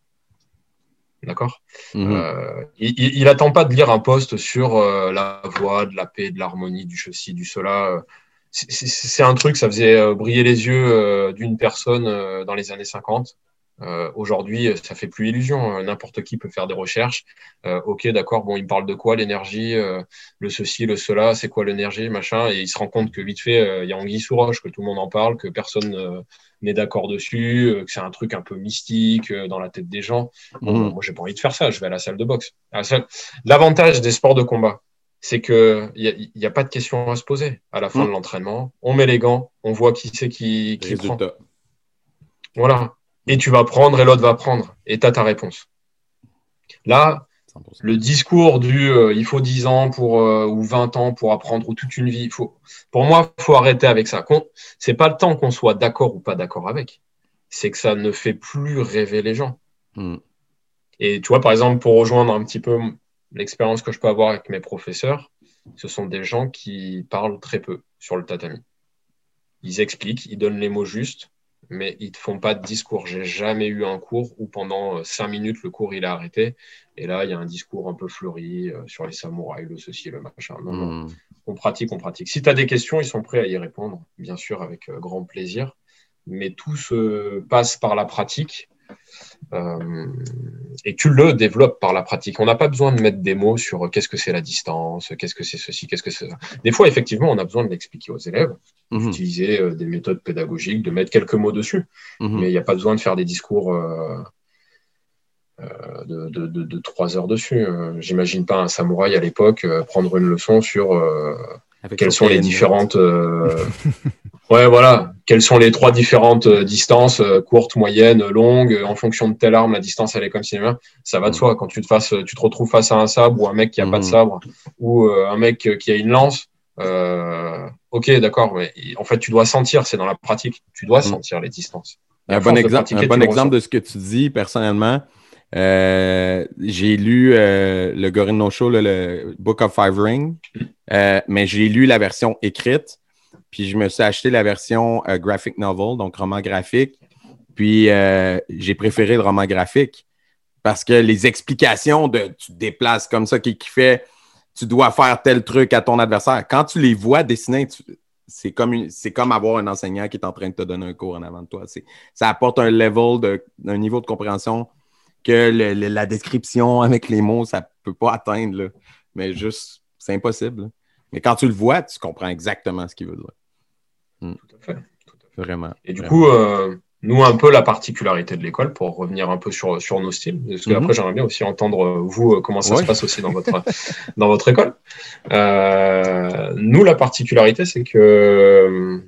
D'accord? Mhm. euh, il, il, il attend pas de lire un post sur euh, la voix, de la paix, de l'harmonie, du ceci, du cela. C'est- un truc, ça faisait briller les yeux d'une personne dans les années 50. Euh, Aujourd'hui, ça fait plus illusion. Euh, N'importe qui peut faire des recherches. Euh, ok, d'accord. Bon, il me parle de quoi l'énergie, euh, le ceci, le cela. C'est quoi l'énergie, machin. Et il se rend compte que vite fait, euh, il y a anguille sous roche, que tout le monde en parle, que personne euh, n'est d'accord dessus, euh, que c'est un truc un peu mystique euh, dans la tête des gens. Bon, Mhm. bon, moi, j'ai pas envie de faire ça. Je vais à la salle de boxe. Salle- L'avantage des sports de combat, c'est que il y a, a pas de question à se poser à la fin Mhm. de l'entraînement. On met les gants, on voit qui c'est qui, qui prend. Voilà. Et tu vas prendre et l'autre va prendre. Et tu as ta réponse. Là, 100%. le discours du euh, il faut 10 ans pour, euh, ou 20 ans pour apprendre ou toute une vie, faut, pour moi, il faut arrêter avec ça. C'est pas le temps qu'on soit d'accord ou pas d'accord avec. C'est que ça ne fait plus rêver les gens. Mm. Et tu vois, par exemple, pour rejoindre un petit peu l'expérience que je peux avoir avec mes professeurs, ce sont des gens qui parlent très peu sur le tatami. Ils expliquent, ils donnent les mots justes, mais ils ne font pas de discours. J'ai jamais eu un cours où pendant euh, cinq minutes, le cours il a arrêté. Et là, il y a un discours un peu fleuri euh, sur les samouraïs, le ceci, le machin. Non, non, Mm. on pratique, on pratique. Si tu as des questions, ils sont prêts à y répondre, bien sûr, avec euh, grand plaisir. Mais tout se passe par la pratique. Euh, et tu le développes par la pratique. On n'a pas besoin de mettre des mots sur euh, qu'est-ce que c'est la distance, qu'est-ce que c'est ceci, qu'est-ce que c'est ça. Des fois, effectivement, on a besoin de l'expliquer aux élèves, Mhm. d'utiliser euh, des méthodes pédagogiques, de mettre quelques mots dessus. Mhm. Mais il n'y a pas besoin de faire des discours euh, euh, de, de, de, de trois heures dessus. J'imagine pas un samouraï à l'époque prendre une leçon sur quelles son sont les différentes. ouais, voilà. Quelles sont les trois différentes euh, distances, euh, courtes, moyennes, longues, euh, en fonction de telle arme, la distance elle est comme cinéma. Ça va de Mhm. soi. Quand tu te fasses, tu te retrouves face à un sabre ou un mec qui a pas de Mhm. sabre ou euh, un mec qui a une lance. euh, ok, d'accord, mais en fait, tu dois sentir, c'est dans la pratique, tu dois Mhm. sentir les distances. Un bon exemple, un bon le exemple de ce que tu dis personnellement. euh, j'ai lu euh, le Gorin No Show, le Book of Five Ring, euh, mais j'ai lu la version écrite, puis je me suis acheté la version euh, graphic novel, donc roman graphique, puis euh, j'ai préféré le roman graphique parce que les explications de tu te déplaces comme ça, qui, qui fait tu dois faire tel truc à ton adversaire. Quand tu les vois dessiner, c'est comme, comme avoir un enseignant qui est en train de te donner un cours en avant de toi. Ça apporte un level, de, un niveau de compréhension que la description avec les mots, ça ne peut pas atteindre. Là. Mais juste, c'est impossible. Mais quand tu le vois, tu comprends exactement ce qu'il veut dire. Hmm. Tout à fait. Vraiment. Et du coup, euh, nous, un peu la particularité de l'école, pour revenir un peu sur, sur nos styles, parce que après, mhm. j'aimerais bien aussi entendre, euh, vous, euh, comment ça se passe aussi dans votre, dans votre école. nous, la particularité, c'est que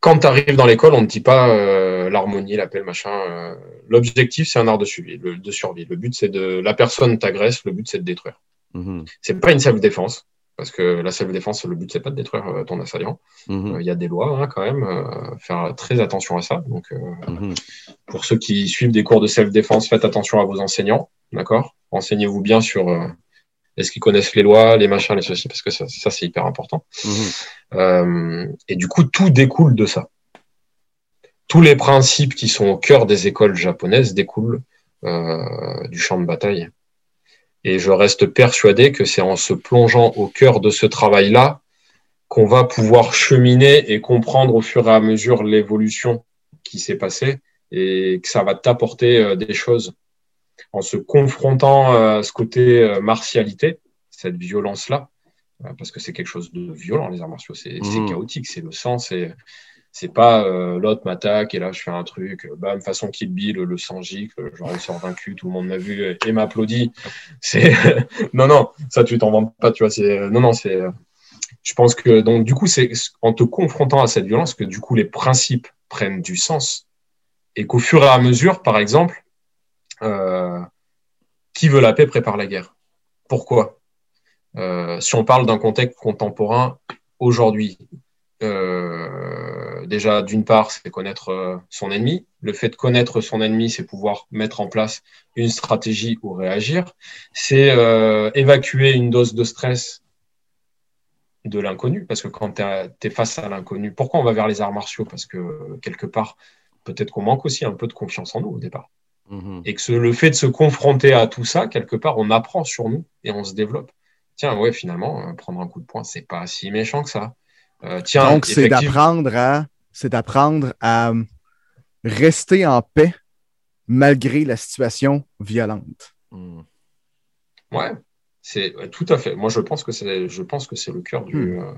quand tu arrives dans l'école, on ne dit pas l'harmonie, l'appel, machin. L'objectif, c'est un art de survie. Le, de survie. le but, c'est de. La personne t'agresse, le but, c'est de détruire. Mhm. C'est pas une self-défense. Parce que la self-défense, le but, c'est pas de détruire euh, ton assaillant. Mhm. Euh, il y a des lois hein, quand même. Euh, faire très attention à ça. Donc, mhm. pour ceux qui suivent des cours de self-défense, faites attention à vos enseignants. D'accord? Renseignez-vous bien sur est-ce qu'ils connaissent les lois, les machins, les ceci, parce que ça, c'est hyper important. et du coup, tout découle de ça. Tous les principes qui sont au cœur des écoles japonaises découlent du champ de bataille et je reste persuadé que c'est en se plongeant au cœur de ce travail-là qu'on va pouvoir cheminer et comprendre au fur et à mesure l'évolution qui s'est passée et que ça va t'apporter euh, des choses en se confrontant euh, à ce côté euh, martialité, cette violence-là, parce que c'est quelque chose de violent, les arts martiaux, c'est mmh. chaotique, c'est le sang, c'est c'est pas euh, l'autre m'attaque et là je fais un truc, euh, bam, façon Kill Bill, le sang gicle, genre il sort vaincu, tout le monde m'a vu et m'applaudit. C'est non non, ça tu t'en vends pas, tu vois. C'est non non, c'est. Je pense que donc du coup c'est en te confrontant à cette violence que du coup les principes prennent du sens et qu'au fur et à mesure, par exemple, euh, qui veut la paix prépare la guerre. Pourquoi? Si on parle d'un contexte contemporain aujourd'hui, euh, déjà, d'une part, c'est connaître euh, son ennemi. Le fait de connaître son ennemi, c'est pouvoir mettre en place une stratégie ou réagir. C'est euh, évacuer une dose de stress de l'inconnu, parce que quand tu es, face à l'inconnu, pourquoi on va vers les arts martiaux? Parce que quelque part, peut-être qu'on manque aussi un peu de confiance en nous au départ. Mm-hmm. Et que le fait de se confronter à tout ça, quelque part, on apprend sur nous et on se développe. Tiens, ouais, finalement, prendre un coup de poing, c'est pas si méchant que ça. Euh, Donc, c'est d'apprendre à, c'est d'apprendre à rester en paix malgré la situation violente. Hmm. Ouais, c'est tout à fait. Moi, je pense que c'est, je pense que c'est le cœur du, hmm. euh,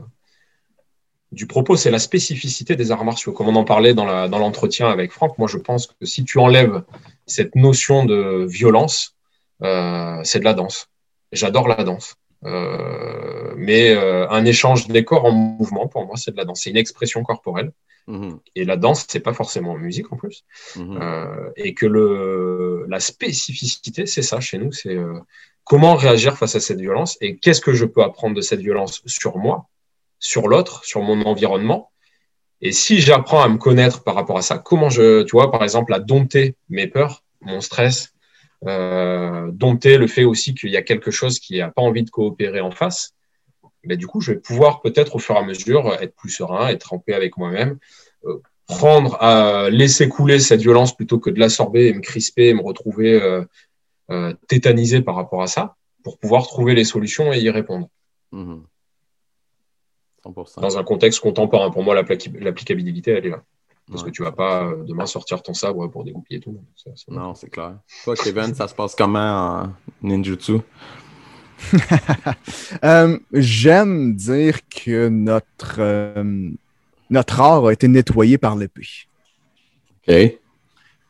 du propos, c'est la spécificité des arts martiaux. Comme on en parlait dans, la, dans l'entretien avec Franck, moi, je pense que si tu enlèves cette notion de violence, euh, c'est de la danse. J'adore la danse. Euh, mais euh, un échange des corps en mouvement, pour moi, c'est de la danse. C'est une expression corporelle. Mhm. Et la danse, c'est pas forcément musique en plus. Mhm. Euh, et que le, la spécificité, c'est ça chez nous, c'est comment réagir face à cette violence et qu'est-ce que je peux apprendre de cette violence sur moi, sur l'autre, sur mon environnement. Et si j'apprends à me connaître par rapport à ça, comment je, tu vois, par exemple, à dompter mes peurs, mon stress, euh, dompter le fait aussi qu'il y a quelque chose qui n'a pas envie de coopérer en face, mais du coup, je vais pouvoir peut-être au fur et à mesure être plus serein, être en paix avec moi-même, euh, prendre à laisser couler cette violence plutôt que de l'absorber et me crisper et me retrouver euh, euh tétanisé par rapport à ça, pour pouvoir trouver les solutions et y répondre. Mmh. Dans un contexte contemporain, pour moi, l'applicabilité, elle est là. Parce que tu vas pas euh, demain sortir ton sabre pour dégoupiller tout. non, c'est clair. Toi, Kevin, ça se passe comment en ninjutsu? Euh, j'aime dire que notre, euh, notre art a été nettoyé par l'épée. OK.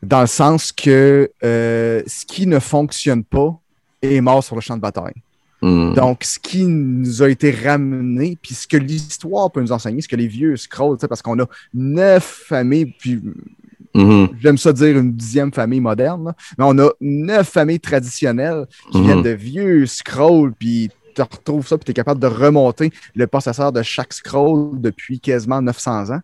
Dans le sens que ce qui ne fonctionne pas est mort sur le champ de bataille. Hmm. Donc, ce qui nous a été ramené, puis ce que l'histoire peut nous enseigner, ce que les vieux scrolls, parce qu'on a neuf familles, puis hmm. j'aime ça dire une dixième famille moderne, mais on a neuf familles traditionnelles qui hmm. viennent de vieux scrolls, puis tu retrouves ça, puis tu es capable de remonter le possesseur de chaque scroll depuis quasiment 900 ans.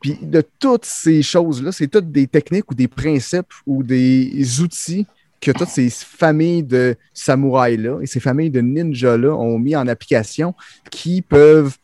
Puis de toutes ces choses-là, c'est toutes des techniques ou des principes ou des outils que toutes ces familles de samouraïs-là et ces familles de ninjas-là ont mis en application qui peuvent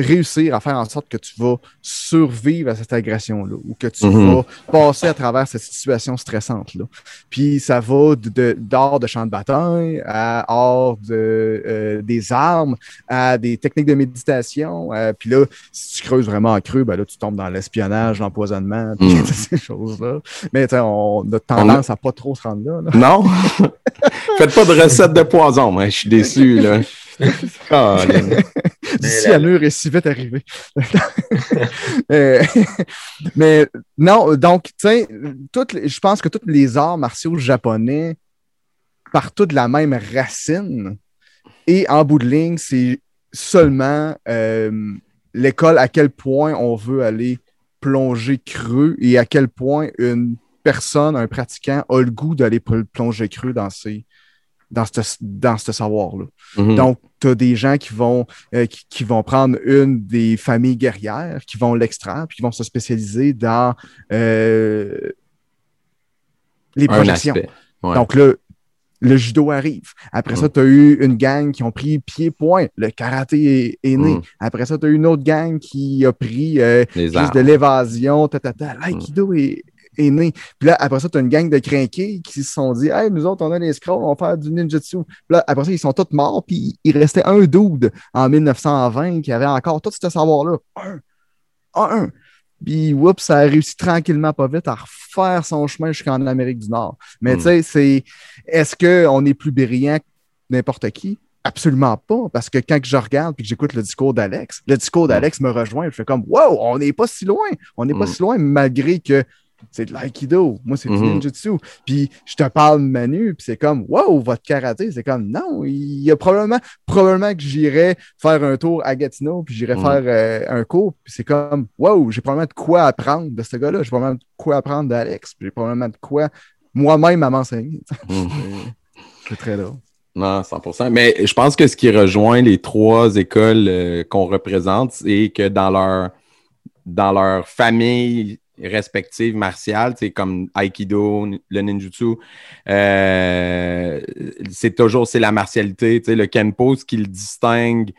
réussir à faire en sorte que tu vas survivre à cette agression-là ou que tu Mhm. vas passer à travers cette situation stressante-là. Puis ça va de, de- de champ de bataille à art de, euh, des armes, à des techniques de méditation. euh, puis là, si tu creuses vraiment en creux, ben là, tu tombes dans l'espionnage, l'empoisonnement, puis toutes ces choses-là. Mais tu sais, on a tendance à pas trop se rendre là. là. Non? Faites pas de recette de poison, moi. Je suis déçu, là. Du cyanure est si vite arrivé. Euh, mais non, donc, tu sais, je pense que tous les arts martiaux japonais partent de la même racine. Et en bout de ligne, c'est seulement euh, l'école à quel point on veut aller plonger creux et à quel point une personne, un pratiquant, a le goût d'aller pl- plonger creux dans, ces, dans ce dans ce savoir-là. Mhm. Donc, tu as des gens qui vont, euh, qui, qui vont prendre une des familles guerrières, qui vont l'extraire, puis qui vont se spécialiser dans euh, les projections. Ouais. Donc là, le judo arrive. Après ça, Mm. tu as eu une gang qui ont pris pied-point. Le karaté est, est né. Mm. Après ça, tu as eu une autre gang qui a pris euh, juste de l'évasion, ta, ta, ta. L'aïkido est, est né. Puis là, après ça, tu as une gang de crinqués qui se sont dit Hey, nous autres, on a les scrolls, on va faire du ninjutsu. Puis là, après ça, ils sont tous morts, puis il restait un dude en 1920 qui avait encore tout ce savoir-là. Un. Un. un. Puis, oups, ça a réussi tranquillement, pas vite, à refaire son chemin jusqu'en Amérique du Nord. Mais Mm. tu sais, c'est. Est-ce qu'on est plus brillant que n'importe qui? Absolument pas, parce que quand je regarde et que j'écoute le discours d'Alex, le discours d'Alex me rejoint. Je fais comme, wow, on n'est pas si loin. On n'est pas Mm. si loin, malgré que c'est de l'aïkido. Moi, c'est du Mhm. ninjutsu. Puis je te parle de Manu, puis c'est comme, wow, votre karaté. C'est comme, non, il y a probablement, probablement que j'irais faire un tour à Gatineau, puis j'irais Mhm. faire euh, un cours. Puis c'est comme, wow, j'ai probablement de quoi apprendre de ce gars-là. J'ai probablement de quoi apprendre d'Alex. puis J'ai probablement de quoi moi-même à m'enseigner. Mhm. C'est très drôle. Non, 100%. Mais je pense que ce qui rejoint les trois écoles euh, qu'on représente, c'est que dans leur, dans leur famille respective martiale, c'est comme Aikido, le ninjutsu, euh, c'est toujours c'est la martialité. Le Kenpo, ce qui le distingue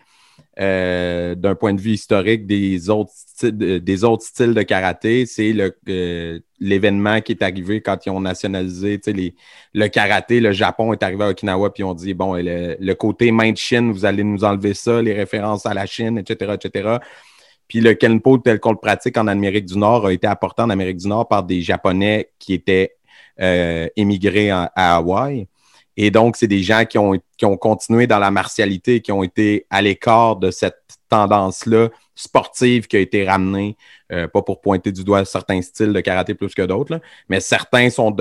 euh, d'un point de vue historique des autres, des autres styles de karaté, c'est euh, l'événement qui est arrivé quand ils ont nationalisé les, le karaté. Le Japon est arrivé à Okinawa puis ont dit bon, le, le côté main de Chine, vous allez nous enlever ça, les références à la Chine, etc., etc. Puis le Kenpo tel qu'on le pratique en Amérique du Nord a été apporté en Amérique du Nord par des Japonais qui étaient euh, émigrés en- à Hawaï. Et donc, c'est des gens qui ont, qui ont continué dans la martialité, qui ont été à l'écart de cette tendance-là sportive qui a été ramenée, euh, pas pour pointer du doigt certains styles de karaté plus que d'autres, mais certains sont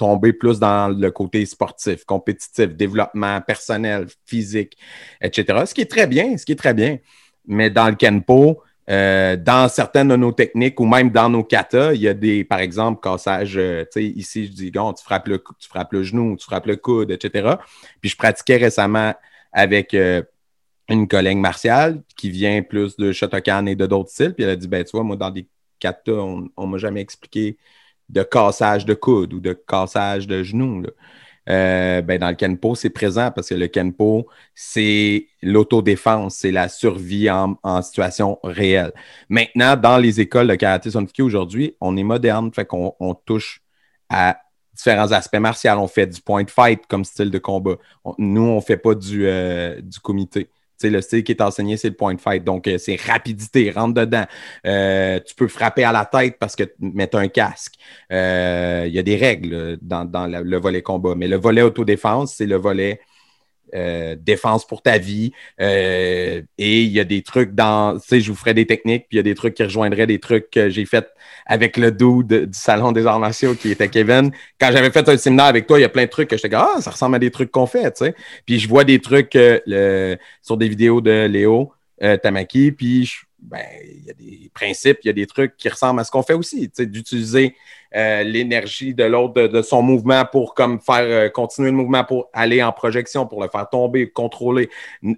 tombés plus dans le côté sportif, compétitif, développement personnel, physique, etc. Ce qui est très bien, ce qui est très bien. Mais dans le Kenpo, euh, dans certaines de nos techniques ou même dans nos katas, il y a des, par exemple, cassages, euh, tu sais, ici, je dis, Gon, tu frappes, le, tu frappes le genou, tu frappes le coude, etc. Puis je pratiquais récemment avec euh, une collègue martiale qui vient plus de Shotokan et de d'autres styles. Puis elle a dit, ben, tu vois, moi, dans des katas, on, on m'a jamais expliqué de cassage de coude ou de cassage de genou. Euh, ben, dans le Kenpo, c'est présent parce que le Kenpo, c'est l'autodéfense, c'est la survie en, en situation réelle. Maintenant, dans les écoles de karaté Sonfuki aujourd'hui, on est moderne, fait qu'on on touche à différents aspects martiaux. On fait du point fight comme style de combat. Nous, on fait pas du, euh, du comité. Tu le style qui est enseigné, c'est le point fight. Donc, euh, c'est rapidité, rentre dedans. Euh, tu peux frapper à la tête parce que mettre un casque. Euh, Il y a des règles dans, le volet combat. Mais le volet autodéfense, c'est le volet euh, défense pour ta vie. Euh, et il y a des trucs dans, tu sais, je vous ferai des techniques, puis il y a des trucs qui rejoindraient des trucs que j'ai fait avec le dude du Salon des arts martiaux qui était Kevin. Quand j'avais fait un séminaire avec toi, il y a plein de trucs que j'étais comme, ah, ça ressemble à des trucs qu'on fait, tu sais. Puis je vois des trucs euh, le- sur des vidéos de Léo Tamaki, puis je- ben, il y a des principes, il y a des trucs qui ressemblent à ce qu'on fait aussi, d'utiliser euh, l'énergie de l'autre, de, de son mouvement pour comme faire euh, continuer le mouvement pour aller en projection, pour le faire tomber, contrôler.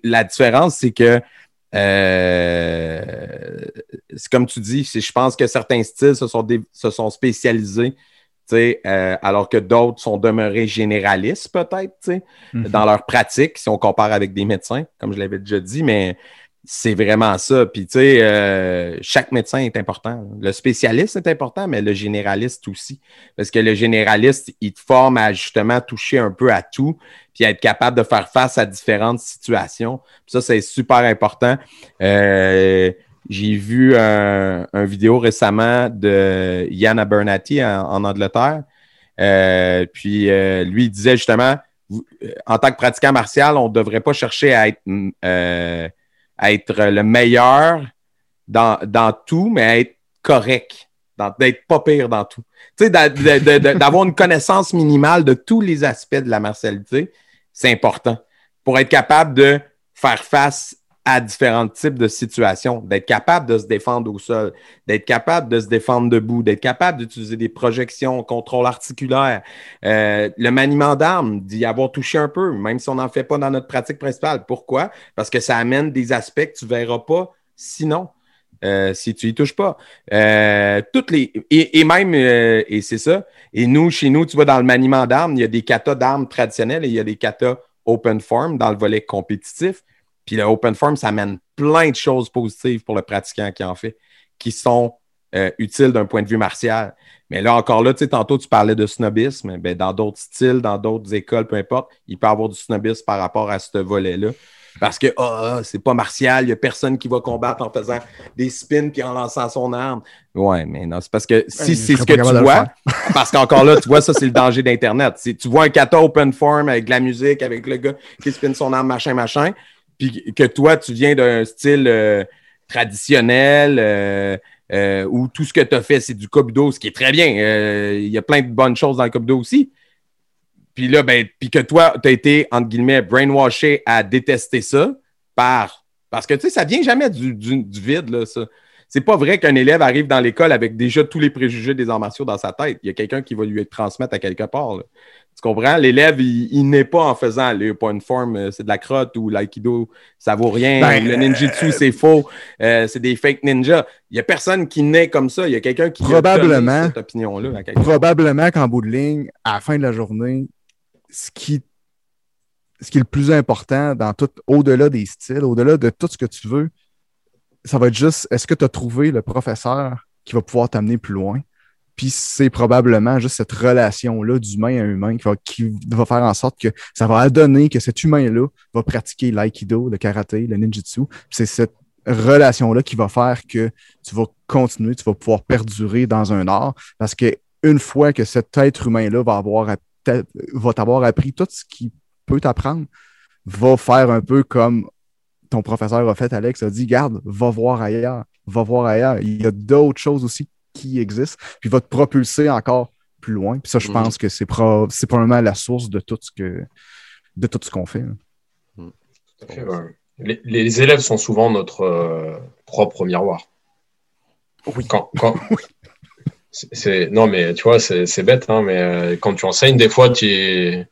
La différence, c'est que euh, c'est comme tu dis, je pense que certains styles se sont, dé- se sont spécialisés, alors que d'autres sont demeurés généralistes peut-être, Mhm. dans leur pratique, si on compare avec des médecins, comme je l'avais déjà dit, mais c'est vraiment ça. Puis, tu sais, euh, chaque médecin est important. Le spécialiste est important, mais le généraliste aussi. Parce que le généraliste, il te forme à justement toucher un peu à tout, puis être capable de faire face à différentes situations. ça, c'est super important. Euh, j'ai vu un, vidéo récemment de Yann Abernathy en, Angleterre. Euh, puis lui, il disait justement, en tant que pratiquant martial, on ne devrait pas chercher à être être le meilleur dans, dans tout, mais être correct, d'être pas pire dans tout. Tu sais, d'avoir une connaissance minimale de tous les aspects de la martialité, c'est important pour être capable de faire face à différents types de situations, d'être capable de se défendre au sol, d'être capable de se défendre debout, d'être capable d'utiliser des projections, contrôle articulaire, euh, le maniement d'armes, d'y avoir touché un peu, même si on n'en fait pas dans notre pratique principale. Pourquoi? Parce que ça amène des aspects que tu ne verras pas sinon. Euh, si tu y touches pas. Euh, toutes les et, même et c'est ça. Et nous, chez nous, tu vois, dans le maniement d'armes, il y a des katas d'armes traditionnelles et il y a des katas open form dans le volet compétitif. Puis le open form, ça amène plein de choses positives pour le pratiquant qui en fait, qui sont euh, utiles d'un point de vue martial. Mais là, encore là, tu sais, tantôt, tu parlais de snobisme. Ben, dans d'autres styles, dans d'autres écoles, peu importe, il peut y avoir du snobisme par rapport à ce volet-là. Parce que ah, ah, c'est pas martial, il n'y a personne qui va combattre en faisant des spins puis en lançant son arme. Ouais, mais non, c'est parce que si c'est ce que tu vois, parce qu'encore là, tu vois, ça, c'est le danger d'Internet. Si tu vois un kata open form avec de la musique, avec le gars qui spin son arme, machin, machin, puis que toi, tu viens d'un style euh, traditionnel euh, euh, où tout ce que tu as fait, c'est du Kobudo, ce qui est très bien. Il y a plein de bonnes choses dans le Kobudo aussi. Puis là, ben, puis que toi, tu as été, entre guillemets, brainwashé à détester ça par. Parce que, tu sais, ça vient jamais du, vide, là, ça. C'est pas vrai qu'un élève arrive dans l'école avec déjà tous les préjugés des arts martiaux dans sa tête. Il y a quelqu'un qui va lui transmettre à quelque part. Là. Tu comprends? L'élève, il, n'est pas en faisant le point form, euh, c'est de la crotte ou l'aïkido, ça vaut rien. Ben, le ninjutsu, euh, c'est faux. Euh, c'est des fake ninjas. Il n'y a personne qui naît comme ça. Il y a quelqu'un qui probablement, a cette opinion-là. Probablement qu'en bout de ligne, à la fin de la journée, ce qui, ce qui est le plus important dans tout, au-delà des styles, au-delà de tout ce que tu veux, ça va être juste, est-ce que tu as trouvé le professeur qui va pouvoir t'amener plus loin? Puis c'est probablement juste cette relation-là d'humain à humain qui va, faire en sorte que ça va donner que cet humain-là va pratiquer l'aïkido, le karaté, le ninjutsu. C'est cette relation-là qui va faire que tu vas continuer, tu vas pouvoir perdurer dans un art parce que une fois que cet être humain-là va avoir va t'avoir appris tout ce qu'il peut t'apprendre, va faire un peu comme ton professeur a fait, Alex, a dit, garde, va voir ailleurs, va voir ailleurs. Il y a d'autres choses aussi qui existe, puis va te propulser encore plus loin. Puis ça, je pense que c'est probablement la source de tout ce que de tout ce qu'on fait. Mm. les, élèves sont souvent notre euh, propre miroir. Oui. Quand, non, mais tu vois, c'est bête, hein, mais euh, quand tu enseignes, des fois, tu,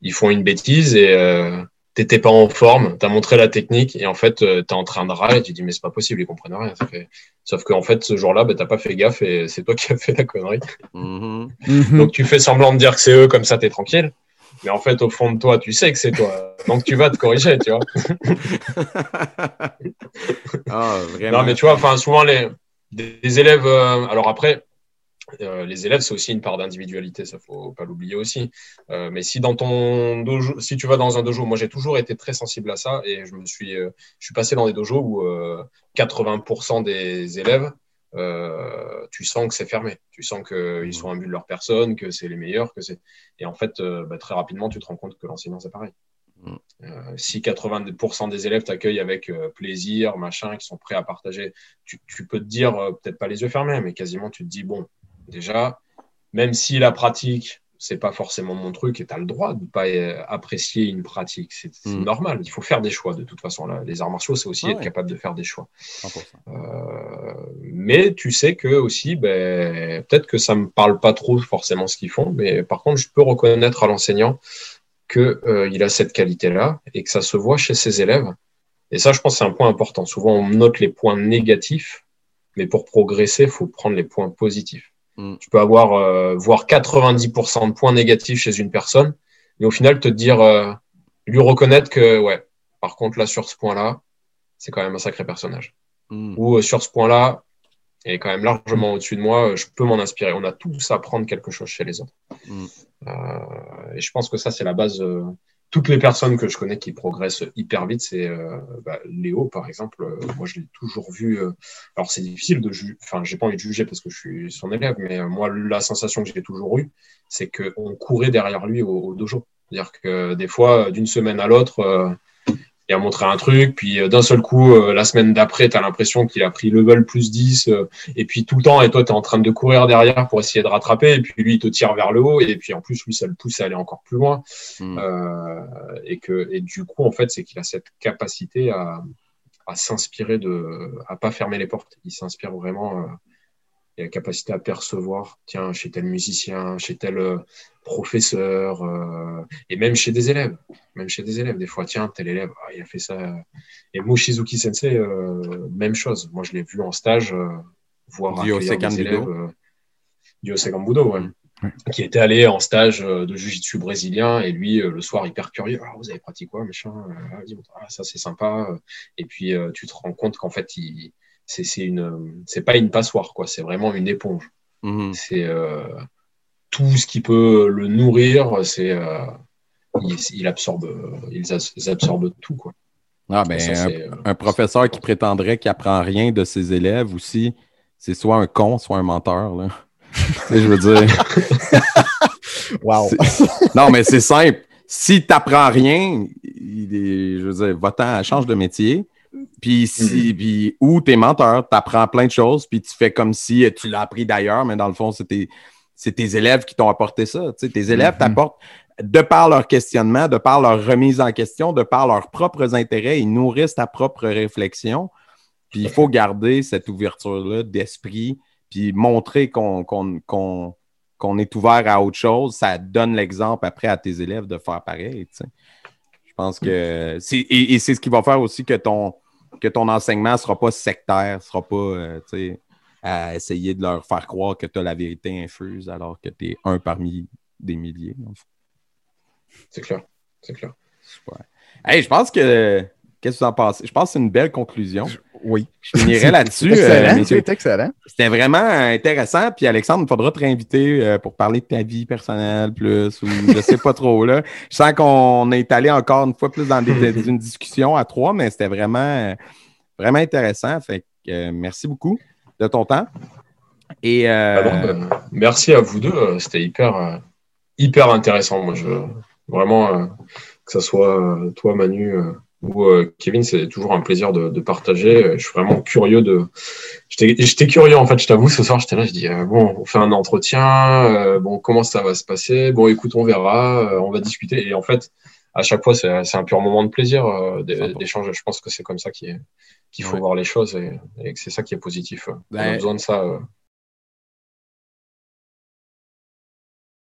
ils font une bêtise et euh, t'étais pas en forme, tu as montré la technique et en fait, euh, tu es en train de râler, tu dis mais c'est pas possible, ils comprennent rien. Ça fait... Sauf qu'en fait, ce jour-là, bah, t'as pas fait gaffe et c'est toi qui as fait la connerie. Mm-hmm. Donc tu fais semblant de dire que c'est eux, comme ça tu es tranquille. Mais en fait, au fond de toi, tu sais que c'est toi. Donc tu vas te corriger, tu vois. oh, vraiment. Non, mais tu vois, enfin, souvent les, des élèves. Euh, alors après, euh, les élèves, c'est aussi une part d'individualité, ça faut pas l'oublier aussi. Euh, mais si dans ton dojo, si tu vas dans un dojo, moi j'ai toujours été très sensible à ça et je me suis, euh, je suis passé dans des dojos où 80% des élèves, tu sens que c'est fermé, tu sens qu'ils sont imbus de leur personne, que c'est les meilleurs, que c'est. Et en fait, bah, très rapidement, tu te rends compte que l'enseignant c'est pareil. Mm. si 80% des élèves t'accueillent avec plaisir, machin, qui sont prêts à partager, tu, tu peux te dire, peut-être pas les yeux fermés, mais quasiment tu te dis, bon, déjà, même si la pratique, c'est pas forcément mon truc et tu as le droit de ne pas euh, apprécier une pratique. C'est mm. normal. Il faut faire des choix de toute façon. Là. Les arts martiaux, c'est aussi être capable de faire des choix. Euh, mais tu sais que aussi, ben, peut-être que ça me parle pas trop forcément ce qu'ils font, mais par contre, je peux reconnaître à l'enseignant qu'il euh, a cette qualité-là et que ça se voit chez ses élèves. Et ça, je pense, c'est un point important. Souvent, on note les points négatifs, mais pour progresser, il faut prendre les points positifs. Mm. Tu peux avoir euh, voire 90% de points négatifs chez une personne, mais au final te dire, euh, lui reconnaître que ouais, par contre là sur ce point-là, c'est quand même un sacré personnage. Mm. Ou euh, sur ce point-là, il est quand même largement au-dessus de moi. Je peux m'en inspirer. On a tous à prendre quelque chose chez les autres. Mm. Euh, et je pense que ça, c'est la base. Euh, toutes les personnes que je connais qui progressent hyper vite, c'est euh, bah, Léo, par exemple. Euh, moi, je l'ai toujours vu. euh, alors, c'est difficile de juger. Enfin, j'ai pas envie de juger parce que je suis son élève, mais euh, moi, la sensation que j'ai toujours eue, c'est qu'on courait derrière lui au, au dojo. C'est-à-dire que des fois, d'une semaine à l'autre, euh, il a montré un truc, puis euh, d'un seul coup, euh, la semaine d'après, tu as l'impression qu'il a pris level plus 10, euh, et puis tout le temps, et toi, tu es en train de courir derrière pour essayer de rattraper, et puis lui, il te tire vers le haut, et puis en plus, lui, ça le pousse à aller encore plus loin. Mm. Euh, et, que, et du coup, en fait, c'est qu'il a cette capacité à, à s'inspirer de. à pas fermer les portes. Il s'inspire vraiment. La capacité à percevoir, tiens, chez tel musicien, chez tel euh, professeur, euh, et même chez des élèves. Même chez des élèves, des fois, tiens, tel élève, ah, il a fait ça. Et Mushizuki Sensei, euh, même chose. Moi, je l'ai vu en stage, euh, voir Du accueillir Osekan des élèves. Ouais. Ouais. Qui était allé en stage de jiu-jitsu brésilien, et lui, le soir, hyper curieux. Ah, vous avez pratiqué quoi, machin Ah. Ah, ça, c'est sympa. Et puis, tu te rends compte qu'en fait, il, c'est, une, c'est pas une passoire, quoi. C'est vraiment une éponge. Mhm. C'est euh, tout ce qui peut le nourrir, c'est euh, il, il absorbe, euh, ils, as- ils absorbent tout, quoi. Ah, ben, Ça, un, euh, professeur qui prétendrait qu'il apprend rien de ses élèves aussi, c'est soit un con, soit un menteur, là. tu je veux dire. Wow. Non, mais c'est simple. Si t'apprends rien, il est- je veux dire, va-t'en, change de métier. Puis si, puis, ou t'es menteur, t'apprends plein de choses, puis tu fais comme si tu l'as appris d'ailleurs, mais dans le fond, c'est tes, c'est tes élèves qui t'ont apporté ça. Tes élèves Mhm. t'apportent, de par leur questionnement, de par leur remise en question, de par leurs propres intérêts, ils nourrissent ta propre réflexion. Puis il faut garder cette ouverture-là d'esprit, puis montrer qu'on est ouvert à autre chose. Ça donne l'exemple après à tes élèves de faire pareil. Je pense que et, et c'est ce qui va faire aussi que ton que ton enseignement ne sera pas sectaire, ne sera pas euh, à essayer de leur faire croire que tu as la vérité infuse alors que tu es un parmi des milliers. C'est clair, c'est clair. Super. Hey, je pense que. Qu'est-ce que vous en pensez? Je pense que c'est une belle conclusion. Oui. Je finirai là-dessus. C'est euh, excellent. c'est excellent. C'était vraiment intéressant. Puis Alexandre, il faudra te réinviter euh, pour parler de ta vie personnelle plus ou je sais pas trop là. Je sens qu'on est allé encore une fois plus dans des- une discussion à trois, mais c'était vraiment, euh, vraiment intéressant. Fait que euh, merci beaucoup de ton temps. Et euh, Ah euh, merci à vous deux. euh, C'était hyper, euh, hyper intéressant. Moi, je, vraiment, euh, que ce soit euh, toi, Manu, ou euh, Kevin, c'est toujours un plaisir de, de partager. Euh, Je suis vraiment curieux de. J'étais curieux, en fait, je t'avoue, ce soir, j'étais là, je dis, euh, bon, on fait un entretien, euh, bon, comment ça va se passer? Bon, écoute, on verra, euh, on va discuter. Et en fait, à chaque fois, c'est un pur moment de plaisir euh, d'échanger. Je pense que c'est comme ça qu'il faut Ouais. voir les choses et, et que c'est ça qui est positif. On a Ben, besoin de ça euh,